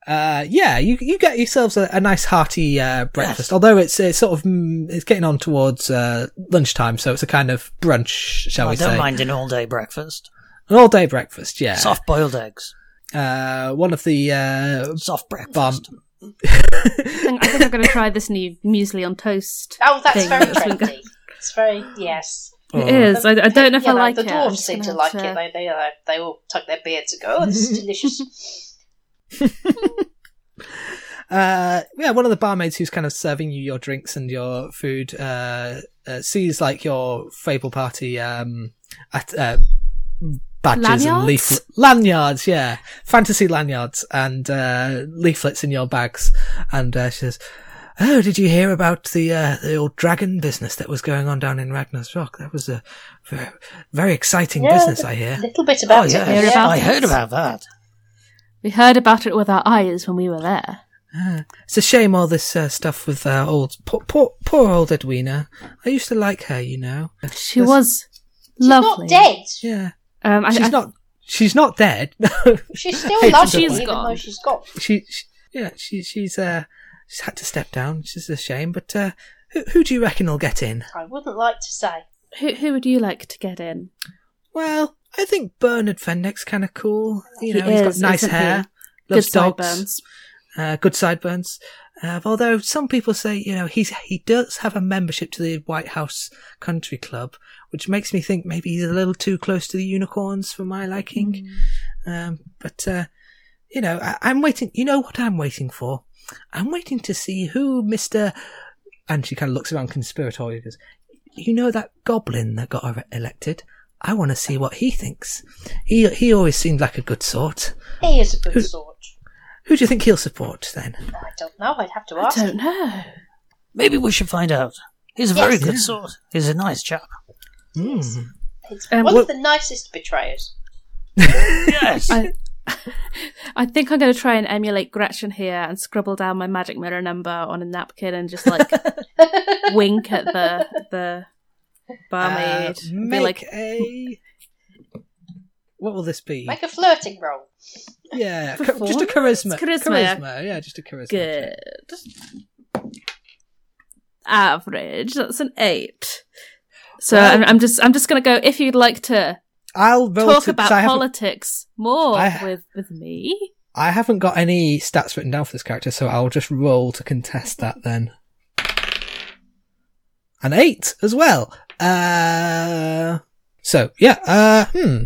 Speaker 1: Uh, yeah, you you get yourselves a, a nice hearty uh, breakfast. Although it's it's sort of mm, it's getting on towards uh, lunchtime, so it's a kind of brunch, shall we?
Speaker 4: I don't
Speaker 1: say?
Speaker 4: mind an all day breakfast.
Speaker 1: An all day breakfast. Yeah.
Speaker 4: Soft boiled eggs.
Speaker 1: Uh, one of the uh,
Speaker 4: Soft
Speaker 1: bar-
Speaker 4: breakfast.
Speaker 3: I think, I think I'm going to try this new muesli on toast.
Speaker 5: Oh, that's
Speaker 3: thing
Speaker 5: very
Speaker 3: that's
Speaker 5: trendy. It's very yes.
Speaker 3: It is. I, I don't know if I
Speaker 5: know,
Speaker 3: like
Speaker 5: the
Speaker 3: it. I'm
Speaker 5: dwarves seem to
Speaker 3: gonna
Speaker 5: like it. They they uh, they all tuck their beards and go, "Oh, this is delicious."
Speaker 1: Uh, yeah, one of the barmaids who's kind of serving you your drinks and your food, uh, uh sees like your Fable party, um, at, uh, badges and
Speaker 3: Lanyards?
Speaker 1: leaflet, lanyards, yeah, fantasy lanyards and, uh, leaflets in your bags. And, uh, she says, Oh, did you hear about the, uh, the old dragon business that was going on down in Ragnar's Rock? That was a very, very exciting
Speaker 5: Yeah,
Speaker 1: business, I hear.
Speaker 5: A little bit
Speaker 4: Oh,
Speaker 5: about
Speaker 4: yeah.
Speaker 5: it.
Speaker 3: Hear
Speaker 5: yeah.
Speaker 3: about
Speaker 4: I heard about that.
Speaker 3: We heard about it with our eyes when we were there.
Speaker 1: Ah, It's a shame all this uh, stuff with uh, old poor, poor poor old Edwina. I used to like her, you know.
Speaker 3: She
Speaker 1: Yes.
Speaker 3: was
Speaker 5: She's not dead.
Speaker 1: Yeah,
Speaker 3: Um, I,
Speaker 1: she's
Speaker 3: I-
Speaker 1: not. She's not dead.
Speaker 5: She's still
Speaker 1: Hey,
Speaker 5: lovely,
Speaker 3: she's
Speaker 5: even
Speaker 3: gone.
Speaker 5: though she's gone.
Speaker 1: she, she, yeah, she, she's uh, she's had to step down, which is a shame. But uh, who, who do you reckon will get in?
Speaker 5: I wouldn't like to say.
Speaker 3: Who who would you like to get in?
Speaker 1: Well, I think Bernard Fendick's kind of cool. You
Speaker 3: He
Speaker 1: know, he's got
Speaker 3: is,
Speaker 1: nice
Speaker 3: isn't he?
Speaker 1: hair,
Speaker 3: Good
Speaker 1: dogs,
Speaker 3: sideburns.
Speaker 1: uh, good sideburns. Uh, although some people say, you know, he's he does have a membership to the White House Country Club, which makes me think maybe he's a little too close to the unicorns for my liking. Um, but uh, you know, I, I'm waiting. You know what I'm waiting for? I'm waiting to see who Mister. And she kind of looks around conspiratorially. you know that goblin that got elected? I want to see what he thinks. He he always seemed like a good sort.
Speaker 5: He is a good sort.
Speaker 1: Who do you think he'll support then?
Speaker 5: I don't know. I'd have to ask.
Speaker 3: I
Speaker 5: don't
Speaker 3: know.
Speaker 4: Maybe we should find out. He's a very
Speaker 5: Yes.
Speaker 4: good
Speaker 1: Yeah.
Speaker 4: sort. He's a nice chap.
Speaker 1: Hmm.
Speaker 5: He's
Speaker 3: Um,
Speaker 5: one
Speaker 1: what-
Speaker 5: of the nicest betrayers.
Speaker 4: Yes.
Speaker 3: I I think I'm going to try and emulate Gretchen here and scribble down my magic mirror number on a napkin and just like wink at the the barmaid.
Speaker 1: Uh, make
Speaker 3: like,
Speaker 1: a. What will this be?
Speaker 5: Make a flirting roll.
Speaker 1: yeah, cha- just a
Speaker 3: Performance?
Speaker 1: charisma.
Speaker 3: Charisma.
Speaker 1: Yeah, just a charisma.
Speaker 3: good. Average. That's an eight. So
Speaker 1: Well-
Speaker 3: I'm, I'm just I'm just going to go. If you'd like to
Speaker 1: I'll roll
Speaker 3: talk
Speaker 1: to,
Speaker 3: about
Speaker 1: I
Speaker 3: politics more
Speaker 1: I-
Speaker 3: with with me,
Speaker 1: I haven't got any stats written down for this character, so I'll just roll to contest that then. An eight as well. Uh, so yeah. Uh, hmm.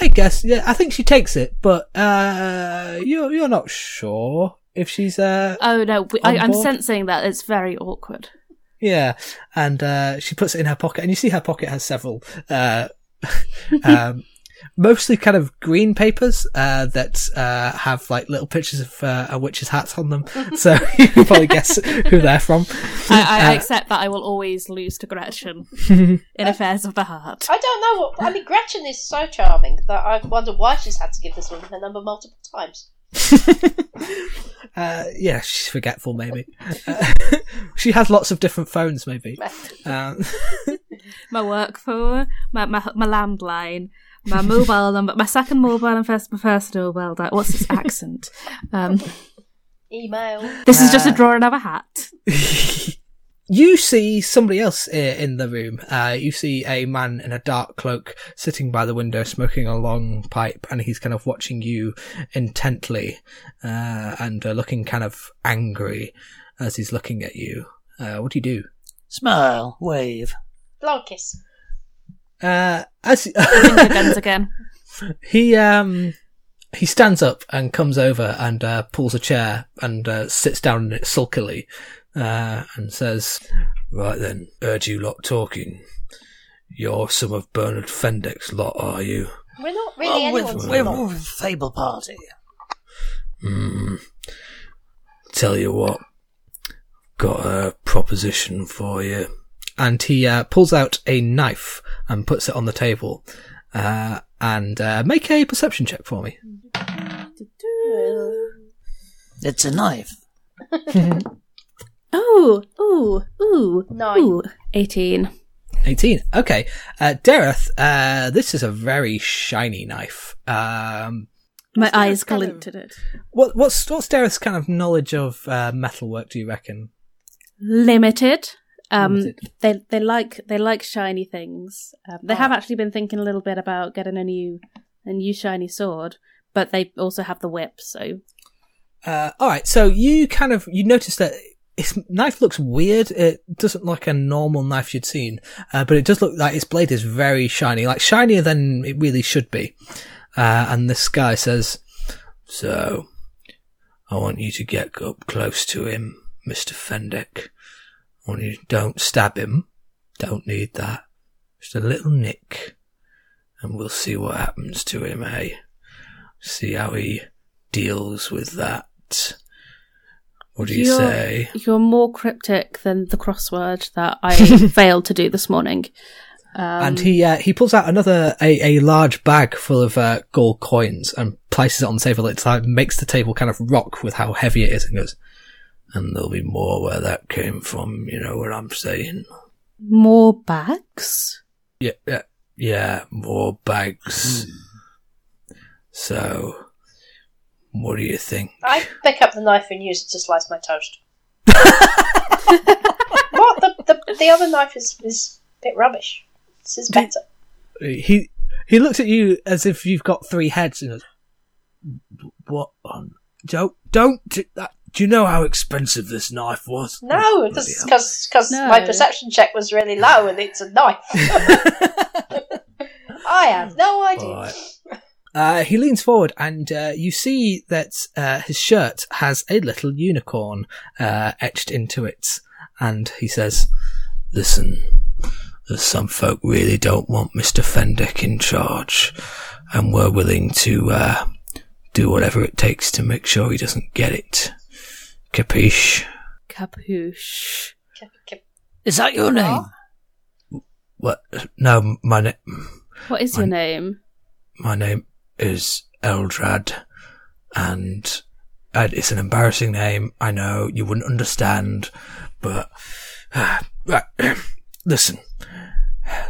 Speaker 1: I guess yeah. I think she takes it, but uh, you're you're not sure if she's uh
Speaker 3: oh no, we, I, I'm sensing that it's very awkward.
Speaker 1: Yeah, and uh, she puts it in her pocket, and you see her pocket has several, uh, um, mostly kind of green papers uh, that uh, have like little pictures of uh, a witch's hats on them. so you can probably guess who they're from.
Speaker 3: I, I
Speaker 1: Uh,
Speaker 3: accept that I will always lose to Gretchen in affairs of the heart.
Speaker 5: I don't know what. I mean, Gretchen is so charming that I wonder why she's had to give this woman her number multiple times.
Speaker 1: Uh, yeah, she's forgetful, maybe. Uh, she has lots of different phones, maybe. Um,
Speaker 3: My work phone, my, my my landline, my mobile number, my second mobile and first my first mobile. That what's this accent? Um,
Speaker 5: Email.
Speaker 3: this is just a drawing of a hat.
Speaker 1: you see somebody else i- in the room. Uh, you see a man in a dark cloak sitting by the window smoking a long pipe, and he's kind of watching you intently uh, and uh, looking kind of angry as he's looking at you. Uh, what do you do?
Speaker 4: Smile, wave.
Speaker 5: Long kiss.
Speaker 1: Uh, as
Speaker 3: Finger guns again.
Speaker 1: he um he stands up and comes over and uh, pulls a chair and uh, sits down in it sulkily uh, and says, "Right then, heard you lot talking. You're some of Bernard Fendick's lot, are you?"
Speaker 5: We're not really
Speaker 4: Oh, we're,
Speaker 5: anyone's
Speaker 4: we're,
Speaker 5: lot.
Speaker 4: we're a Fable Party.
Speaker 1: Hmm. Tell you what, got a proposition for you. And he uh, pulls out a knife and puts it on the table. Uh, and uh, make a perception check for me.
Speaker 4: It's a knife.
Speaker 3: Ooh, ooh, ooh,
Speaker 5: Nine.
Speaker 3: ooh. Eighteen.
Speaker 1: 18. Okay. Uh, Dareth, uh, this is a very shiny knife. Um,
Speaker 3: My eyes
Speaker 1: kind of-
Speaker 3: at it.
Speaker 1: what, what's, what's Dareth's kind of knowledge of, uh, metalwork, do you reckon?
Speaker 3: Limited. Um, they they like they like shiny things. Um, they
Speaker 1: Ah.
Speaker 3: have actually been thinking a little bit about getting a new a new shiny sword, but they also have the whip. So
Speaker 1: Uh, alright, so you kind of, you notice that its knife looks weird. It doesn't look like a normal knife you'd seen, uh, but it does look like its blade is very shiny, like shinier than it really should be. Uh, and this guy says, so, I want you to get up close to him, Mr. Fendick. You, don't stab him. Don't need that. Just a little nick. And we'll see what happens to him, eh? See how he deals with that. What do you
Speaker 3: You're-
Speaker 1: say?
Speaker 3: you're more cryptic than the crossword that I failed to do this morning. Um,
Speaker 1: and he uh, he pulls out another a, a large bag full of uh, gold coins and places it on the table. It like, makes the table kind of rock with how heavy it is, and goes. And there'll be more where that came from. You know what I'm saying?
Speaker 3: more bags.
Speaker 1: Yeah, yeah, yeah. More bags. So, what do you think?
Speaker 5: I pick up the knife and use it to slice my toast. what? The, the, the other knife is, is bit rubbish. This is better.
Speaker 1: He he looks at you as if you've got three heads and goes, "What on? Don't don't do that. Do you know how expensive this knife was?
Speaker 5: No,
Speaker 1: Bloody
Speaker 5: because
Speaker 1: hell.
Speaker 3: No.
Speaker 5: my perception check was really low and it's a knife. I have no idea.
Speaker 1: Right. Uh, he leans forward and uh, you see that uh, his shirt has a little unicorn uh, etched into it. And he says, Listen, there's some folk really don't want Mr. Fendick in charge, and we're willing to uh, do whatever it takes to make sure he doesn't get it. Capiche?
Speaker 3: Capuche.
Speaker 4: Is that your name?
Speaker 1: What? No, my, name.
Speaker 3: What is your
Speaker 1: Mine-
Speaker 3: name?
Speaker 1: my name is Eldrad, and uh, it's an embarrassing name. I know you wouldn't understand, but uh, right, listen,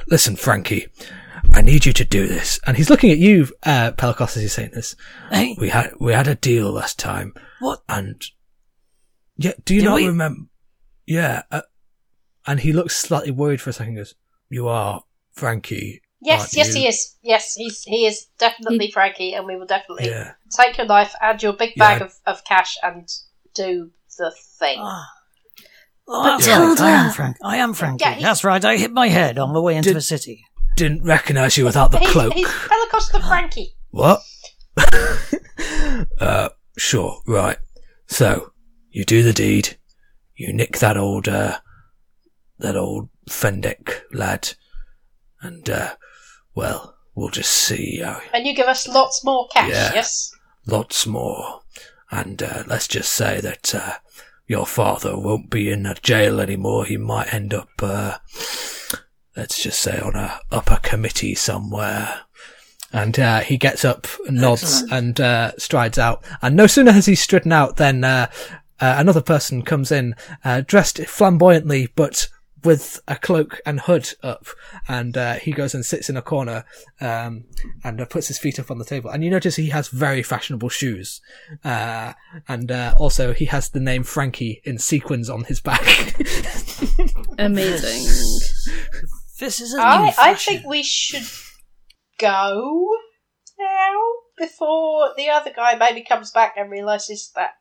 Speaker 1: listen, Frankie. I need you to do this. And he's looking at you, uh, Pelicos, as he's saying this.
Speaker 4: Hey,
Speaker 1: We had we had a deal last time,
Speaker 4: what?
Speaker 1: and yeah, do you
Speaker 4: Did
Speaker 1: not
Speaker 4: we?
Speaker 1: remember? Yeah, uh, and he looks slightly worried for a second. and Goes, "You are Frankie."
Speaker 5: Yes, yes,
Speaker 1: you?"
Speaker 5: he is. Yes, he's he is definitely Frankie, and we will definitely
Speaker 1: Yeah.
Speaker 5: take your knife and your big
Speaker 1: Yeah.
Speaker 5: bag of, of cash and do the thing.
Speaker 4: Ah. Oh,
Speaker 3: But
Speaker 4: that's right. I am Frank. I am Frankie.
Speaker 5: Yeah,
Speaker 4: that's right. I hit my head on the way into
Speaker 1: Did-
Speaker 4: the city.
Speaker 1: Didn't recognise you without the
Speaker 5: he's,
Speaker 1: cloak.
Speaker 5: he's Pelicos the Frankie.
Speaker 1: What? uh, sure, right. So, you do the deed, you nick that old, uh, that old Fendek lad, and, uh, well, we'll just see how,
Speaker 5: And you give us lots more cash,
Speaker 1: Yeah.
Speaker 5: yes?
Speaker 1: lots more. And, uh, let's just say that, uh, your father won't be in a jail anymore. He might end up, uh, let's just say on a upper committee somewhere. And uh, he gets up, nods,
Speaker 4: Excellent.
Speaker 1: and uh, strides out. And no sooner has he stridden out than uh, uh, another person comes in, uh, dressed flamboyantly, but with a cloak and hood up. And uh, he goes and sits in a corner um, and uh, puts his feet up on the table. And you notice he has very fashionable shoes. Uh, and uh, also, he has the name Frankie in sequins on his back.
Speaker 3: Amazing.
Speaker 4: This is a new
Speaker 5: I, I think we should go now before the other guy maybe comes back and realizes that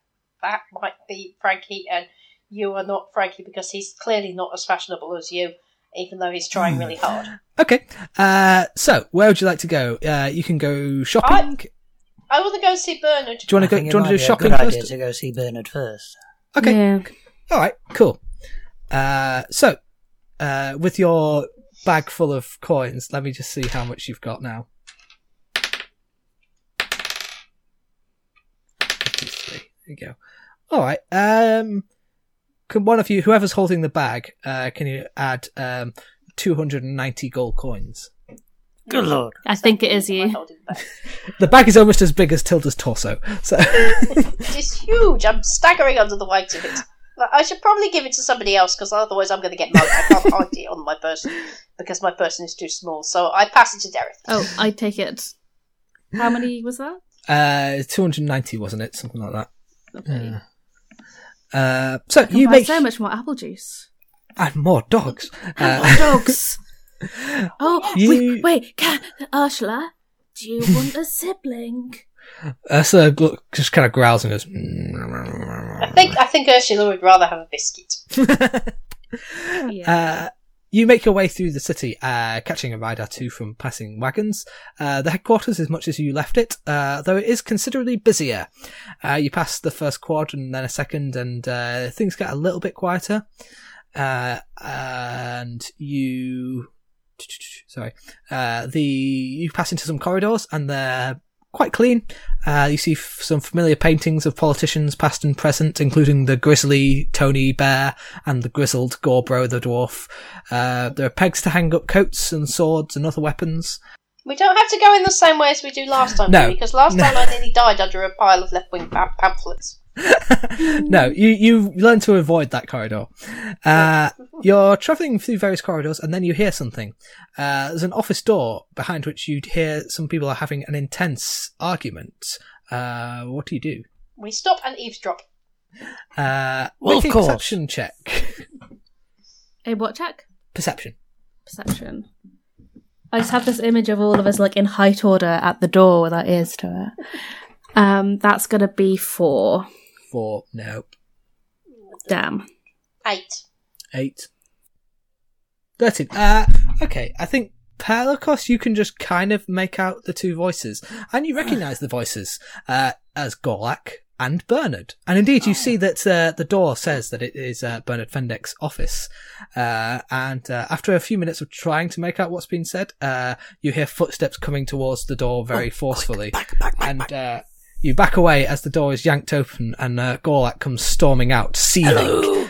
Speaker 5: that might be Frankie and you are not Frankie because he's clearly not as fashionable as you, even though he's trying really hard.
Speaker 1: okay. Uh, so, where would you like to go? Uh, you can go shopping.
Speaker 5: I want to go see Bernard.
Speaker 1: Do you want to go? Do you want to do
Speaker 4: be a
Speaker 1: shopping
Speaker 4: good idea
Speaker 1: first?
Speaker 4: to go see Bernard first.
Speaker 1: Okay.
Speaker 3: Yeah.
Speaker 1: All right. Cool. Uh, so, uh, with your bag full of coins, let me just see how much you've got now. There you go. All right. Um, can one of you, whoever's holding the bag, uh, can you add um 290 gold coins?
Speaker 4: Good lord.
Speaker 3: I think it is you.
Speaker 1: The bag is almost as big as Tilda's torso. So,
Speaker 5: It is huge. I'm staggering under the weight of it. I should probably give it to somebody else because otherwise I'm going to get mugged. I can't hide it on my person because my person is too small. So I pass it to Derek.
Speaker 3: Oh, I take it. How many was that?
Speaker 1: uh, 290 wasn't it? Something like that.
Speaker 3: Okay.
Speaker 1: Uh, so you make
Speaker 3: so much more apple juice.
Speaker 1: and more dogs.
Speaker 3: And
Speaker 1: Uh,
Speaker 3: more dogs. Oh,
Speaker 1: You-
Speaker 3: wait, wait, can, Ursula, do you want a sibling?
Speaker 1: Ursula gl- just kind of growls and goes.
Speaker 5: I think I think Ursula would rather have a biscuit.
Speaker 3: Yeah.
Speaker 1: You make your way through the city, uh, catching a ride or two from passing wagons. Uh, the headquarters is much as you left it, uh, though it is considerably busier. Uh, you pass the first quadrant and then a second, and uh, things get a little bit quieter. Uh, and you, sorry, uh, the you pass into some corridors, and they're quite clean. Uh, you see f- some familiar paintings of politicians, past and present, including the grizzly Tony Bear and the grizzled Gorbro the dwarf. Uh, there are pegs to hang up coats and swords and other weapons.
Speaker 5: We don't have to go in the same way as we do last time,
Speaker 1: No.
Speaker 5: do we? Because last time I nearly died under a pile of left wing pamphlets.
Speaker 1: No, you, you learn to avoid that corridor. Uh, you're travelling through various corridors and then you hear something. Uh, there's an office door behind which you'd hear some people are having an intense argument. Uh, what do you do?
Speaker 5: We stop and eavesdrop.
Speaker 1: Uh,
Speaker 4: Well,
Speaker 1: make
Speaker 4: of
Speaker 1: a
Speaker 4: course.
Speaker 1: perception check.
Speaker 3: A what check?
Speaker 1: perception.
Speaker 3: perception. I just have this image of all of us like in height order at the door with our ears to it. Um, that's gonna be four.
Speaker 1: Four. No.
Speaker 3: Damn.
Speaker 5: Eight.
Speaker 1: Eight. Thirteen. Uh, okay. I think Perlacos, you can just kind of make out the two voices, and you recognise the voices uh, as Gorlak and Bernard. And indeed, you see that uh, the door says that it is uh, Bernard Fendek's office. Uh, and uh, after a few minutes of trying to make out what's been said, uh, you hear footsteps coming towards the door very forcefully,
Speaker 4: Back, back, back,
Speaker 1: and
Speaker 4: back.
Speaker 1: uh, you back away as the door is yanked open, and uh, Gorlak comes storming out, seething.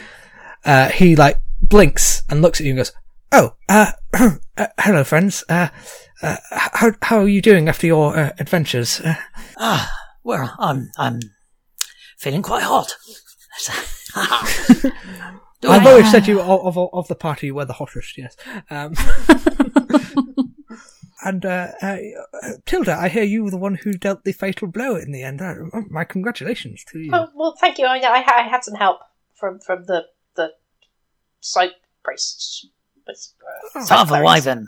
Speaker 1: Uh, he like blinks and looks at you and goes, "Oh, uh, uh hello, friends. Uh, uh, how how are you doing after your uh, adventures?" Uh,
Speaker 4: Ah, well, I'm I'm feeling quite hot.
Speaker 1: I've always said you of, of of the party you were the hottest. Yes. Um, and uh, uh, uh, Tilda, I hear you were the one who dealt the fatal blow in the end. Uh, my congratulations to you.
Speaker 5: Oh, well, thank you. I, I, I had some help from from the the soap priests. Uh, soap
Speaker 4: Father
Speaker 5: clerics.
Speaker 4: Wyvern.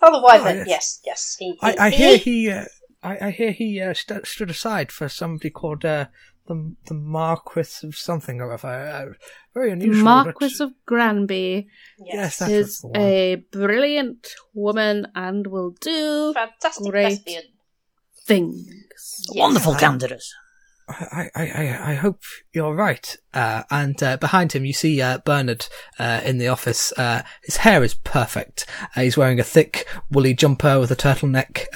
Speaker 5: Father Wyvern.
Speaker 1: Oh, yes.
Speaker 5: yes. yes, He, he,
Speaker 1: I, I
Speaker 5: he-
Speaker 1: hear he. Uh, I, I hear he uh, st- stood aside for somebody called uh, the the Marquis of something or other. Uh, very unusual.
Speaker 3: Marquis
Speaker 1: but-
Speaker 3: of Granby
Speaker 1: Yes, that's
Speaker 3: is a brilliant woman and will do
Speaker 5: fantastic
Speaker 3: Great.
Speaker 5: thespian.
Speaker 3: things.
Speaker 5: Yes.
Speaker 4: Wonderful candidate.
Speaker 1: I, I, I, hope you're right. Uh, and uh, behind him, you see uh, Bernard uh, in the office. Uh, his hair is perfect. Uh, he's wearing a thick woolly jumper with a turtleneck,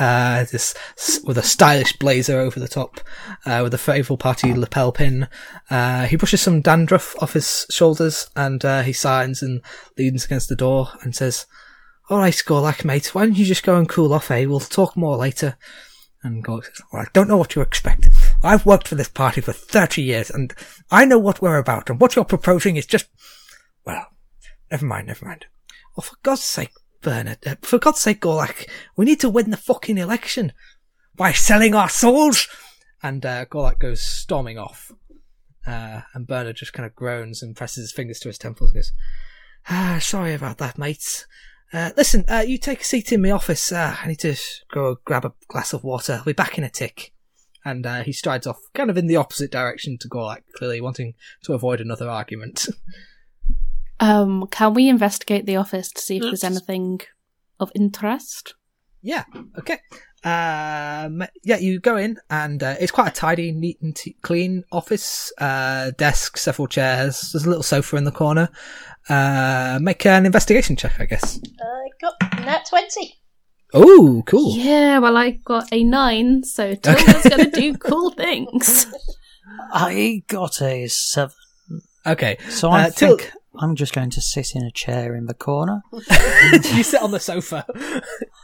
Speaker 1: this with a stylish blazer over the top, with a Fable party lapel pin. He brushes some dandruff off his shoulders, and he signs and leans against the door and says, "All right, Scorlack, mate. Why don't you just go and cool off? Eh? We'll talk more later." And Gorg says, well, I don't know what you expect. I've worked for this party for 30 years and I know what we're about and what you're proposing is just, well, never mind, never mind. Oh, for God's sake, Bernard, uh, for God's sake, Gorlak, we need to win the fucking election by selling our souls. And, uh, Gorlak goes storming off. Uh, and Bernard just kind of groans and presses his fingers to his temples and goes, ah, sorry about that, mates. Uh, listen, uh, you take a seat in my office. Uh, I need to go grab a glass of water. I'll be back in a tick. And uh, he strides off, kind of in the opposite direction to Gorlak, clearly wanting to avoid another argument.
Speaker 3: Um, can we investigate the office to see if there's anything of interest?
Speaker 1: yeah, okay. Um, yeah, you go in, and uh, it's quite a tidy, neat, and t- clean office. Uh, desk, several chairs. There's a little sofa in the corner. Uh, make an investigation check, I guess.
Speaker 5: I got nat twenty.
Speaker 1: Oh, cool.
Speaker 3: Yeah, well, I got a nine, so Tilda's gonna do cool things.
Speaker 4: I got a seven.
Speaker 1: Okay.
Speaker 4: So I
Speaker 1: Uh, Til-
Speaker 4: think I'm just going to sit in a chair in the corner.
Speaker 1: you sit on the sofa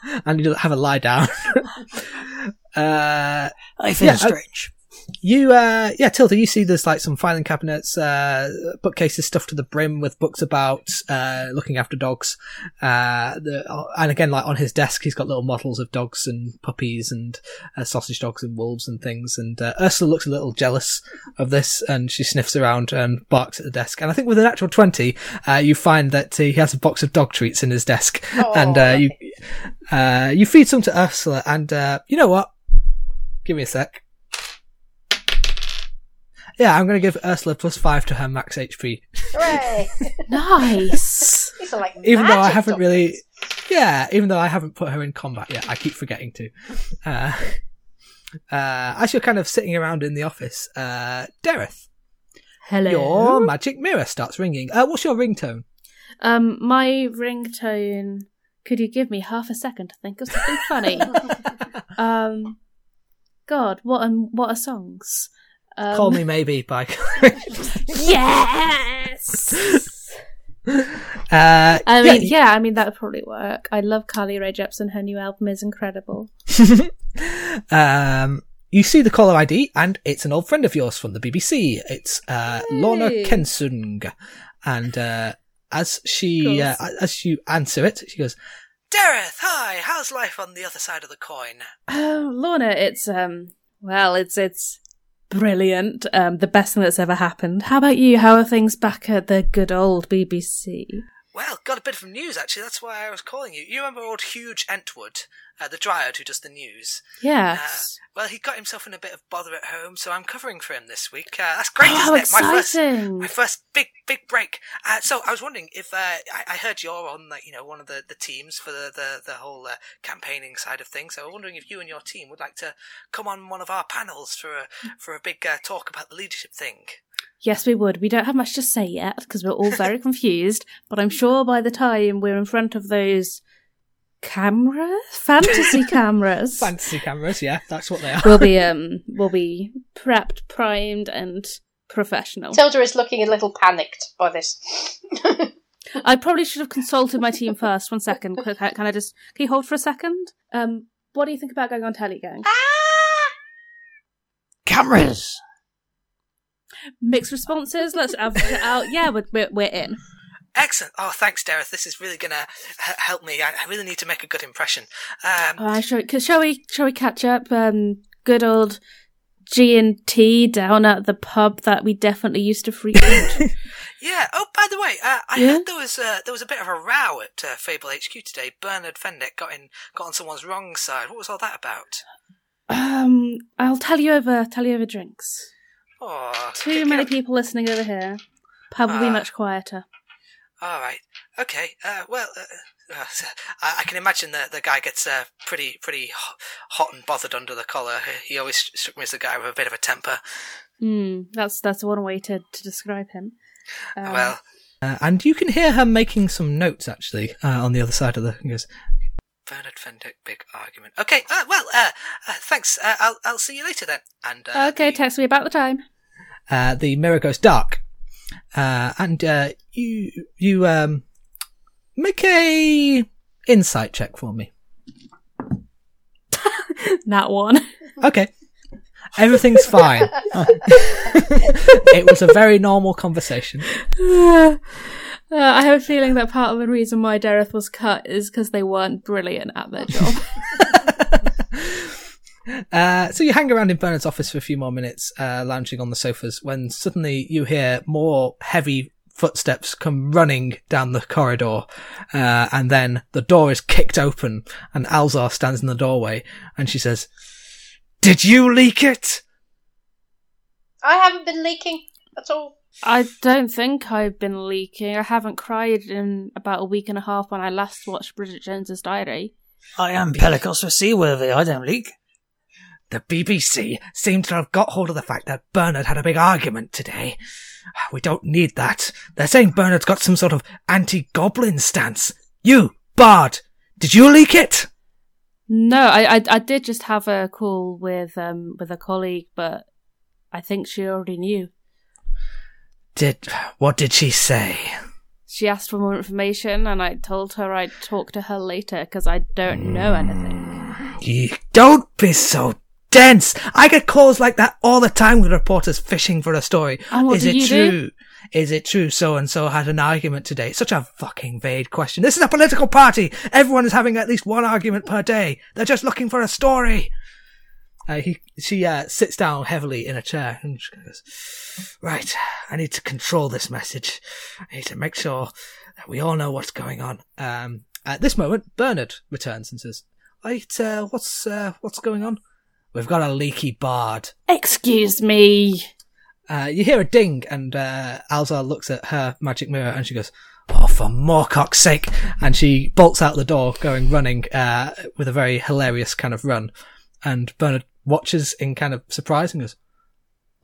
Speaker 1: and you have a lie down. uh,
Speaker 4: I feel
Speaker 1: Yeah,
Speaker 4: strange.
Speaker 1: You, uh, yeah, Tilda, you see there's like some filing cabinets, uh, bookcases stuffed to the brim with books about, uh, looking after dogs. Uh, the, and again, like on his desk, he's got little models of dogs and puppies and, uh, sausage dogs and wolves and things. And, uh, Ursula looks a little jealous of this and she sniffs around and barks at the desk. And I think with an natural 20, uh, you find that he has a box of dog treats in his desk. and, uh, you, uh, you feed some to Ursula and, uh, you know what? Give me a sec. Yeah, I'm going to give Ursula plus five to her max HP.
Speaker 5: Hooray!
Speaker 3: nice.
Speaker 5: These are like
Speaker 1: Even though I haven't really, yeah, even though I haven't put her in combat yet, I keep forgetting to. Uh, uh, as you're kind of sitting around in the office, uh, Dareth,
Speaker 3: Hello.
Speaker 1: your magic mirror starts ringing. Uh, what's your ringtone?
Speaker 3: Um, my ringtone. Could you give me half a second to think of something funny? um, God, what um, what are songs? Um,
Speaker 1: Call Me Maybe by.
Speaker 3: Yes.
Speaker 1: uh,
Speaker 3: I mean, yeah, I mean that would probably work. I love Carly Rae Jepsen. Her new album is incredible.
Speaker 1: um, you see the caller ID, and it's an old friend of yours from the BBC. It's uh, Lorna Kensung, and uh, as she uh, as you answer it, she goes, "Dareth, hi. How's life on the other side of the coin?"
Speaker 3: Oh, Lorna, it's um, well, it's it's brilliant. Um, the best thing that's ever happened. How about you? How are things back at the good old BBC?
Speaker 1: Well, got a bit of news actually. That's why I was calling you. You remember old Huge Entwood, uh, the Dryad who does the news?
Speaker 3: Yes.
Speaker 1: Well, he got himself in a bit of bother at home, so I'm covering for him this week. Uh, that's great,
Speaker 3: oh,
Speaker 1: isn't it? My first, my first big, big break. Uh, so I was wondering if uh, I, I heard you're on, like, you know, one of the, the teams for the the, the whole uh, campaigning side of things. So I was wondering if you and your team would like to come on one of our panels for a for a big uh, talk about the leadership thing.
Speaker 3: Yes, we would. We don't have much to say yet because we're all very confused. But I'm sure by the time we're in front of those cameras, fantasy cameras,
Speaker 1: Fantasy cameras, yeah, that's what they are.
Speaker 3: we'll be um, we'll be prepped, primed, and professional.
Speaker 5: Tilda is looking a little panicked by this.
Speaker 3: I probably should have consulted my team first. One second, quick. Can I just can you hold for a second? Um, what do you think about going on telly, gang?
Speaker 4: Cameras!
Speaker 3: Mixed responses. Let's average it out. Yeah, we're we're, we're in.
Speaker 1: Excellent. Oh, thanks, Dareth. This is really gonna h- help me. I, I really need to make a good impression. Um,
Speaker 3: Uh, shall, we, shall we shall we catch up? Um, good old G and T down at the pub that we definitely used to frequent.
Speaker 1: Yeah. Oh, by the way, uh, I
Speaker 3: Yeah?
Speaker 1: heard there was uh, there was a bit of a row at uh, Fable HQ today. Bernard Fendick got in got on someone's wrong side. What was all that about?
Speaker 3: um, I'll tell you over tell you over drinks.
Speaker 1: Oh,
Speaker 3: Too many people listening over here. Pub will be
Speaker 1: Ah.
Speaker 3: much quieter.
Speaker 1: All right. Okay. Uh, well, uh, uh, I, I can imagine that the guy gets uh, pretty pretty hot and bothered under the collar. He always struck me as a guy with a bit of a temper.
Speaker 3: Hmm, that's that's one way to, to describe him. Um,
Speaker 1: well. Uh, and you can hear her making some notes actually uh, on the other side of the. He goes, Bernard Fendick, big argument. Okay, uh, well, uh, uh, thanks. Uh, I'll I'll see you later then. And uh,
Speaker 3: okay,
Speaker 1: the-
Speaker 3: text me about the time.
Speaker 1: uh, the mirror goes dark, uh, and uh, you you um make a insight check for me.
Speaker 3: That one.
Speaker 1: Okay, everything's fine. it was a very normal conversation.
Speaker 3: Uh, I have a feeling that part of the reason why Dareth was cut is because they weren't brilliant at their job.
Speaker 1: Uh, so you hang around in Bernard's office for a few more minutes, uh, lounging on the sofas, when suddenly you hear more heavy footsteps come running down the corridor, uh, and then the door is kicked open, and Alzar stands in the doorway, and she says, "Did you leak it?"
Speaker 5: I haven't been leaking at all.
Speaker 3: I don't think I've been leaking. I haven't cried in about a week and a half when I last watched Bridget Jones's Diary.
Speaker 4: I am Pelicos for seaworthy, I don't leak.
Speaker 1: The BBC seem to have got hold of the fact that Bernard had a big argument today. We don't need that. They're saying Bernard's got some sort of anti-goblin stance. You, Bard, did you leak it?
Speaker 3: No, I, I I did just have a call with um with a colleague, but I think she already knew.
Speaker 1: Did, what did she say?
Speaker 3: She asked for more information, and I told her I'd talk to her later because I don't know anything.
Speaker 1: You don't be so dense. I get calls like that all the time with reporters fishing for a story. Is it
Speaker 3: you do?
Speaker 1: true? Is it true so and so had an argument today? Such a fucking vague question. This is a political party. Everyone is having at least one argument per day. They're just looking for a story. Uh, he, she uh, sits down heavily in a chair and goes, Right, I need to control this message. I need to make sure that we all know what's going on. Um, at this moment, Bernard returns and says, Right, uh, what's uh, what's going on? We've got a leaky bard.
Speaker 3: Excuse me.
Speaker 1: Uh, you hear a ding, and uh, Alzar looks at her magic mirror, and she goes, "Oh, for Morcock's sake!" And she bolts out the door, going running uh, with a very hilarious kind of run. And Bernard watches in kind of surprise and goes,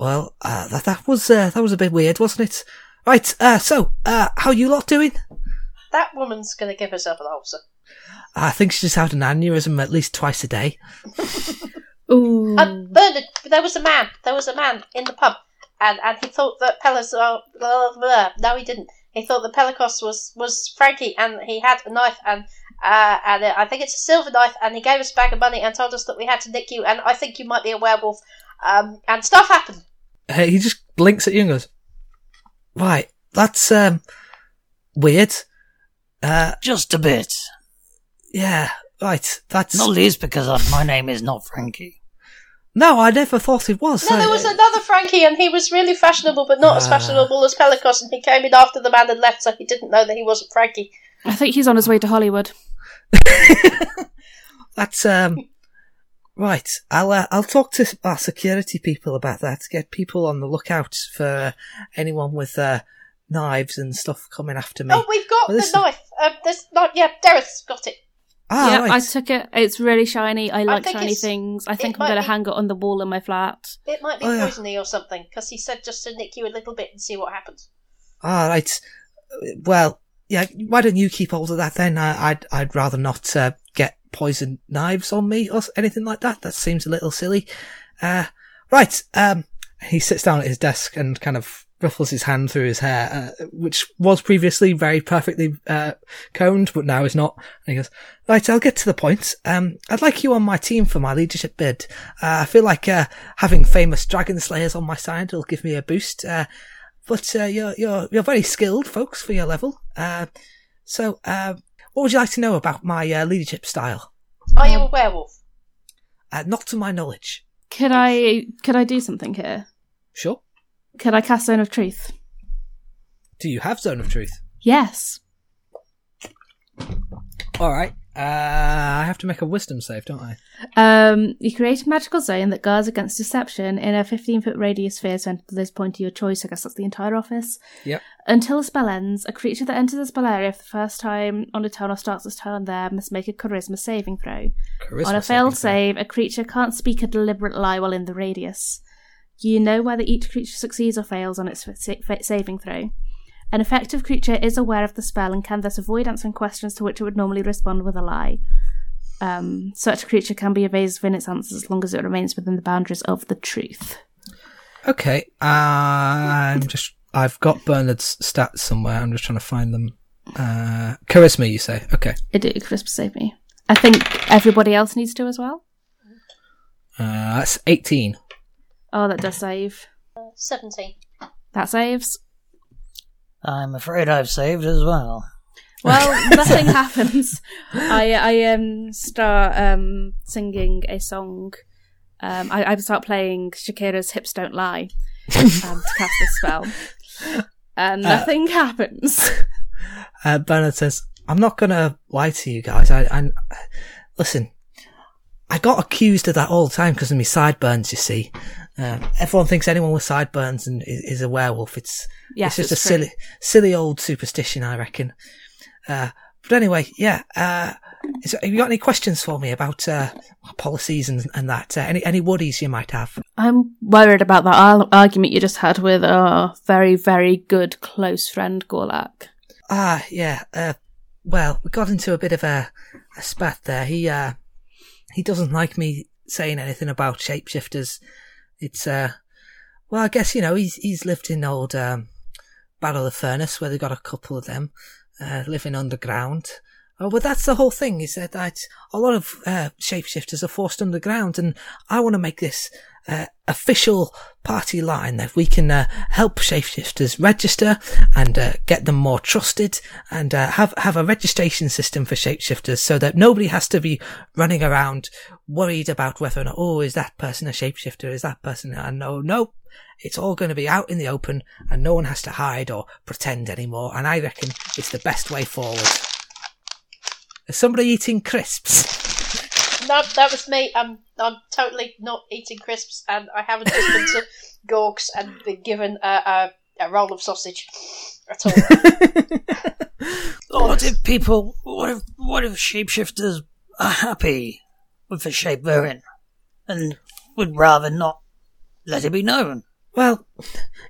Speaker 1: "Well, uh, that that was uh, that was a bit weird, wasn't it?" Right. Uh, so, uh, how you lot doing?
Speaker 5: That woman's going to give herself an ulcer.
Speaker 1: I think she just had an aneurysm at least twice a day.
Speaker 3: Ooh.
Speaker 5: Uh, Bernard, there was a man. There was a man in the pub, and, and he thought that Pelos. Uh, blah, blah. No, he didn't. He thought that Pelicos was was Frankie, and he had a knife, and uh, and uh, I think it's a silver knife, and he gave us a bag of money and told us that we had to nick you, and I think you might be a werewolf. Um, and stuff happened.
Speaker 1: Uh, he just blinks at you and goes, "Right, that's um weird." Uh,
Speaker 4: Just a bit.
Speaker 1: yeah, right. That's
Speaker 4: Not least because of, my name is not Frankie.
Speaker 1: No, I never thought it was.
Speaker 5: No,
Speaker 1: I-
Speaker 5: there was another Frankie, and he was really fashionable, but not as
Speaker 1: Ah.
Speaker 5: fashionable as Pelicos, and he came in after the man had left, so he didn't know that he wasn't Frankie.
Speaker 3: I think he's on his way to Hollywood.
Speaker 1: That's um right. I'll uh, I'll talk to our security people about that. Get people on the lookout for anyone with uh, knives and stuff coming after me.
Speaker 5: Oh, we've got
Speaker 1: Well,
Speaker 5: the
Speaker 1: listen.
Speaker 5: knife. Um, there's not. Yeah, Dareth's got it.
Speaker 1: Ah,
Speaker 3: yeah,
Speaker 1: right.
Speaker 3: I took it. It's really shiny. I like
Speaker 5: think
Speaker 3: shiny things. I think I'm going to hang it on the wall in my flat.
Speaker 5: It might be
Speaker 1: Oh, yeah.
Speaker 5: poisony or something, because he said just to nick you a little bit and see what happens.
Speaker 1: Ah, right. Well, yeah. Why don't you keep hold of that then? I, I'd I'd rather not uh, get poison knives on me or anything like that. That seems a little silly. Uh, right. Um, he sits down at his desk and kind of ruffles his hand through his hair, uh, which was previously very perfectly uh, combed, but now is not. And he goes, "Right, I'll get to the point. Um, I'd like you on my team for my leadership bid. Uh, I feel like uh, having famous dragon slayers on my side will give me a boost. Uh, but uh, you're you're you're very skilled, folks, for your level. Uh, so, uh, what would you like to know about my uh, leadership style?
Speaker 5: Are you a werewolf?
Speaker 1: Uh, not to my knowledge.
Speaker 3: Could I? Could I do something here?
Speaker 1: Sure.
Speaker 3: Could I cast Zone of Truth?
Speaker 1: Do you have Zone of Truth?
Speaker 3: Yes.
Speaker 1: All right. Uh, I have to make a Wisdom save, don't I?
Speaker 3: Um, you create a magical zone that guards against deception in a 15 foot radius sphere centered to this point of your choice. I guess that's the entire office.
Speaker 1: Yep.
Speaker 3: Until the spell ends, a creature that enters the spell area for the first time on a turn or starts its turn there must make a charisma saving throw.
Speaker 1: Charisma
Speaker 3: on a failed save, a creature can't speak a deliberate lie while in the radius. You know whether each creature succeeds or fails on its saving throw. An effective creature is aware of the spell and can thus avoid answering questions to which it would normally respond with a lie. Um, such a creature can be evasive in its answers as long as it remains within the boundaries of the truth.
Speaker 1: Okay. I'm just. I've got Bernard's stats somewhere. I'm just trying to find them. Uh, charisma, you say? Okay.
Speaker 3: It did crisp save me. I think everybody else needs to as well.
Speaker 1: Uh, that's 18.
Speaker 3: Oh, that does save.
Speaker 5: Uh, Seventeen.
Speaker 3: That saves.
Speaker 4: I'm afraid I've saved as well.
Speaker 3: Well, nothing happens. I I um start um singing a song. Um, I, I start playing Shakira's "Hips Don't Lie" um, to cast this spell, and nothing happens.
Speaker 1: Uh, Bernard says, I'm not gonna lie to you guys. I, I, listen, I got accused of that all the time because of my sideburns, you see. Uh, everyone thinks anyone with sideburns and is, is a werewolf. It's,
Speaker 3: Yes,
Speaker 1: it's just
Speaker 3: it's
Speaker 1: a
Speaker 3: true.
Speaker 1: silly, silly old superstition, I reckon. Uh, but anyway, yeah, uh, is, have you got any questions for me about, uh, policies and, and that? Uh, any, any worries you might have?
Speaker 3: I'm worried about that argument you just had with our very very good close friend Gorlak.
Speaker 1: Ah, yeah. Uh, well, we got into a bit of a, a spat there. He, uh, he doesn't like me saying anything about shapeshifters. It's, uh, well, I guess, you know, he's, he's lived in old, um, Battle of the Furnace where they got a couple of them, uh, living underground. Oh, but that's the whole thing, is that that a lot of, uh, shapeshifters are forced underground and I want to make this, uh, official party line that we can uh, help shapeshifters register and uh, get them more trusted and uh, have have a registration system for shapeshifters so that nobody has to be running around worried about whether or not oh is that person a shapeshifter is that person and no no it's all going to be out in the open and no one has to hide or pretend anymore and I reckon it's the best way forward. Is somebody eating crisps?
Speaker 5: No, that was me. I'm I'm totally not eating crisps, and I haven't just been to Gorgs and been given a, a, a roll of sausage at all.
Speaker 4: What if people? What if? What if shapeshifters are happy with the shape they're in, and would rather not let it be known?
Speaker 1: Well,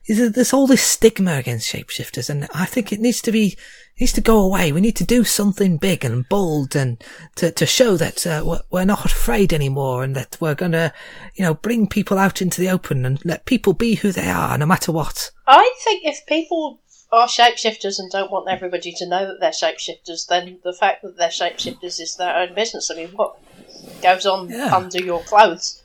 Speaker 1: there's there's all this stigma against shapeshifters, and I think it needs to be needs to go away. We need to do something big and bold, and to to show that uh, we're- we're not afraid anymore, and that we're gonna, you know, bring people out into the open and let people be who they are, no matter what.
Speaker 5: I think if people are shapeshifters and don't want everybody to know that they're shapeshifters, then the fact that they're shapeshifters is their own business. I mean, what goes on
Speaker 4: Yeah.
Speaker 5: under your clothes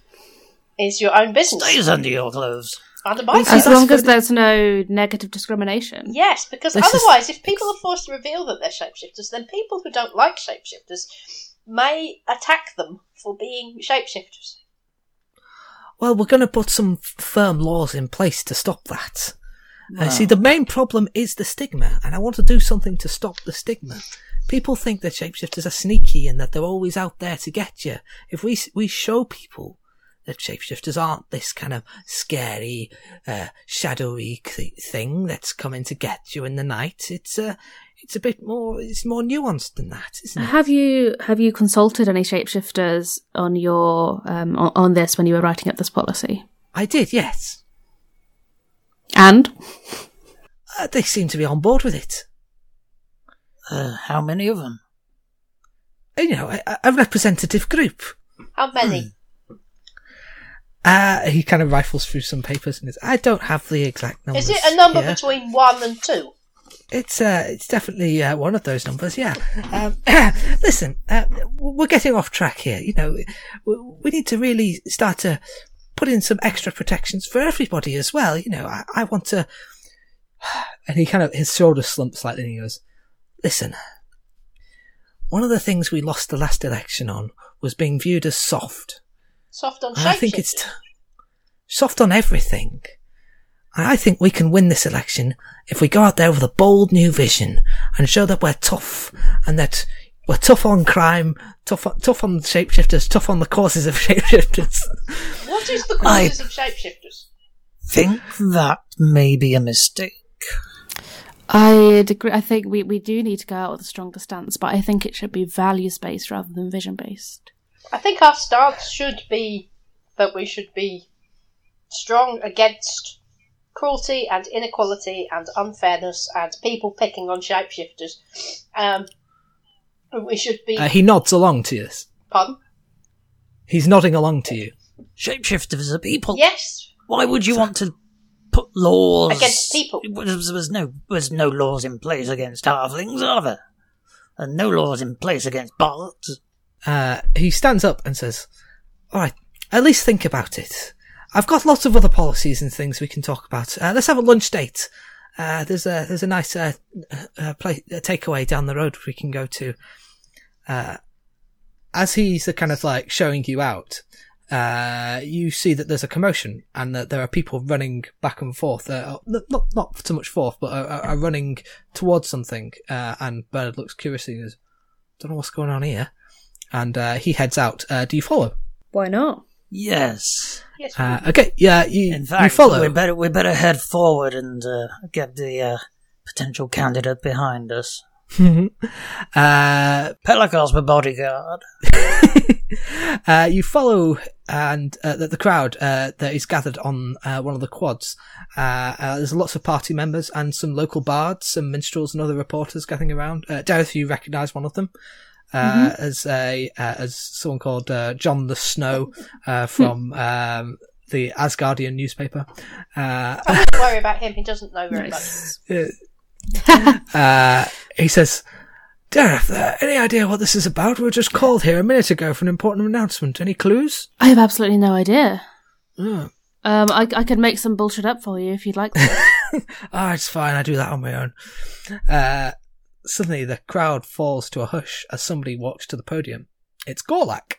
Speaker 5: is your own business.
Speaker 4: Stays under your clothes.
Speaker 5: Under my
Speaker 1: As
Speaker 3: As long as there's no negative discrimination.
Speaker 5: Yes, because
Speaker 1: This is-
Speaker 5: otherwise, if people are forced to reveal that they're shapeshifters, then people who don't like shapeshifters may attack them for being shapeshifters.
Speaker 1: well, we're going to put some firm laws in place to stop that. Uh, see, the main problem is the stigma, and I want to do something to stop the stigma. People think that shapeshifters are sneaky and that they're always out there to get you. If we we show people that shapeshifters aren't this kind of scary, uh, shadowy thing that's coming to get you in the night, it's uh, it's a bit more it's more nuanced than that, isn't it?
Speaker 3: Have you have you consulted any shapeshifters on your um, on, on this when you were writing up this policy?
Speaker 1: I did, yes.
Speaker 3: And
Speaker 1: Uh, they seem to be on board with it.
Speaker 4: Uh, how many of them?
Speaker 1: You know, a, a representative group.
Speaker 5: How many?
Speaker 1: Uh, he kind of rifles through some papers and says, I don't have the exact number.
Speaker 5: Is it a number
Speaker 1: here.
Speaker 5: between one and two?
Speaker 1: It's uh, it's definitely uh, one of those numbers. Yeah. Um, listen, uh, we're getting off track here. You know, we, we need to really start to put in some extra protections for everybody as well. You know, I, I want to. And he kind of his shoulder slumps slightly, and he goes, "Listen, one of the things we lost the last election on was being viewed as soft.
Speaker 5: Soft on
Speaker 1: And I think it's t- soft on everything. And I think we can win this election if we go out there with a bold new vision and show that we're tough and that we're tough on crime, tough on, tough on shapeshifters, tough on the causes of shapeshifters.
Speaker 5: What is the
Speaker 4: I-
Speaker 5: causes of shapeshifters?
Speaker 4: Think that may be a mistake.
Speaker 3: I agree. I think we, we do need to go out with a stronger stance, but I think it should be values based rather than vision based.
Speaker 5: I think our stance should be that we should be strong against cruelty and inequality and unfairness and people picking on shapeshifters. Um, and we should be.
Speaker 1: Uh, he nods along to this.
Speaker 5: pardon?
Speaker 1: He's nodding along to you.
Speaker 4: Shapeshifters are people.
Speaker 5: Yes,
Speaker 4: Why would you want to put laws
Speaker 5: Against people.
Speaker 4: There was, was no was no laws in place against halflings, are there? And no laws in place against bards.
Speaker 1: Uh, he stands up and says, all right, at least think about it. I've got lots of other policies and things we can talk about. Uh, let's have a lunch date. Uh, there's a, there's a nice, uh, uh, play, takeaway down the road we can go to. Uh, as he's kind of like showing you out, uh, you see that there's a commotion and that there are people running back and forth, uh, not, not, so much forth, but are, are- running towards something. Uh, and Bernard looks curiously and goes, don't know what's going on here and uh, he heads out. Uh, do you follow?
Speaker 3: Why not?
Speaker 4: Yes.
Speaker 5: yes.
Speaker 1: Uh, okay, yeah, you,
Speaker 4: In
Speaker 1: you
Speaker 4: fact,
Speaker 1: follow.
Speaker 4: we better we better head forward and uh, get the uh, potential candidate behind us.
Speaker 1: uh,
Speaker 4: Pelicos my bodyguard.
Speaker 1: uh, you follow, and uh, the, the crowd uh, that is gathered on uh, one of the quads. Uh, uh, there's lots of party members and some local bards, some minstrels, and other reporters gathering around. Uh, Dareth, you recognise one of them. Uh, as a uh, as someone called uh, John the Snow uh, from um, the Asgardian newspaper. Uh,
Speaker 5: Don't worry about him. He doesn't know very much.
Speaker 1: uh, he says, Dareth, uh, any idea what this is about? We were just called here a minute ago for an important announcement. Any clues?
Speaker 3: I have absolutely no idea.
Speaker 1: Oh,
Speaker 3: Um, I, I could make some bullshit up for you if you'd like.
Speaker 1: Ah, it's fine. I do that on my own. Uh, suddenly, the crowd falls to a hush as somebody walks to the podium. It's Gorlak.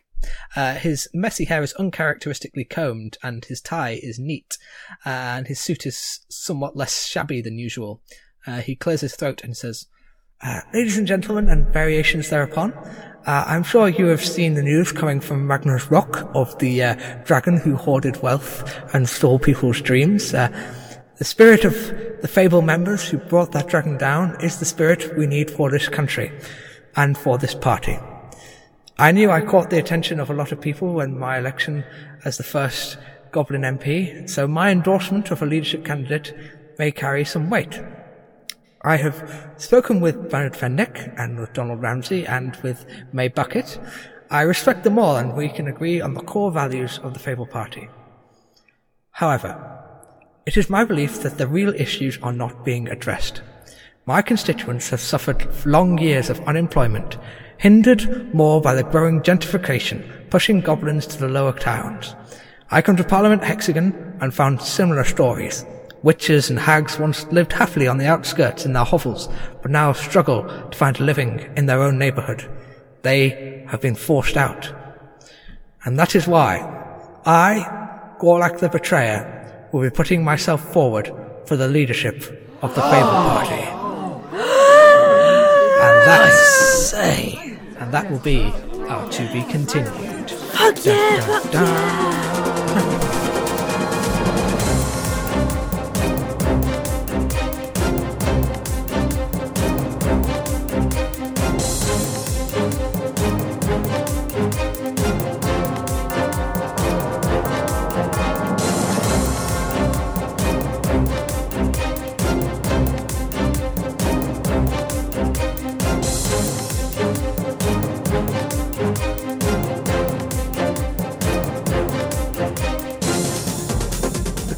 Speaker 1: Uh, his messy hair is uncharacteristically combed, and his tie is neat, and his suit is somewhat less shabby than usual. Uh, he clears his throat and says, uh, Ladies and gentlemen, and variations thereupon, uh, I'm sure you have seen the news coming from Magnus Rock of the uh, dragon who hoarded wealth and stole people's dreams. The spirit of the Fable members who brought that dragon down is the spirit we need for this country and for this party. I knew I caught the attention of a lot of people when my election as the first Goblin MP, so my endorsement of a leadership candidate may carry some weight. I have spoken with Bernard Fennick and with Donald Ramsey and with Mae Bucket. I respect them all and we can agree on the core values of the Fable Party. However, it is my belief that the real issues are not being addressed. My constituents have suffered long years of unemployment, hindered more by the growing gentrification, pushing goblins to the lower towns. I come to Parliament Hexagon and found similar stories. Witches and hags once lived happily on the outskirts in their hovels, but now struggle to find a living in their own neighbourhood. They have been forced out. And that is why I, Gorlak the Betrayer, will be putting myself forward for the leadership of the Fable Party. And that,
Speaker 4: Say.
Speaker 1: and that will be our to be continued.
Speaker 3: Fuck yeah! Fuck
Speaker 1: Dun.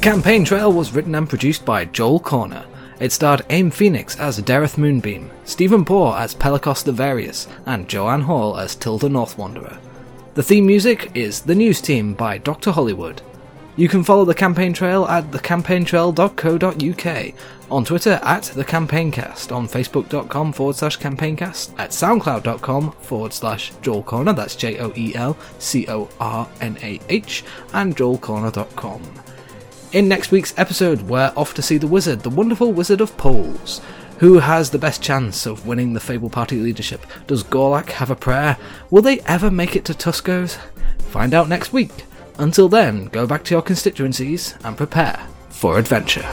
Speaker 1: Campaign trail was written and produced by Joel Cornah. It starred Aym Phoenix as Dareth Moonbeam, Steven Poore as Pelicos the Various, and Joanne Hall as Tilda North Wanderer. The theme music is The News Team by Dr. Hollywood. You can follow the campaign trail at thecampaigntrail.co.uk, on Twitter at thecampaigncast, on facebook.com forward slash campaigncast, at soundcloud.com forward slash Joel Cornah, that's J O E L C O R N A H, and joelcornah.com. In next week's episode, we're off to see the wizard, the wonderful Wizard of Polls. Who has the best chance of winning the Fable Party leadership? Does Gorlak have a prayer? Will they ever make it to Tusco's? Find out next week. Until then, go back to your constituencies and prepare for adventure.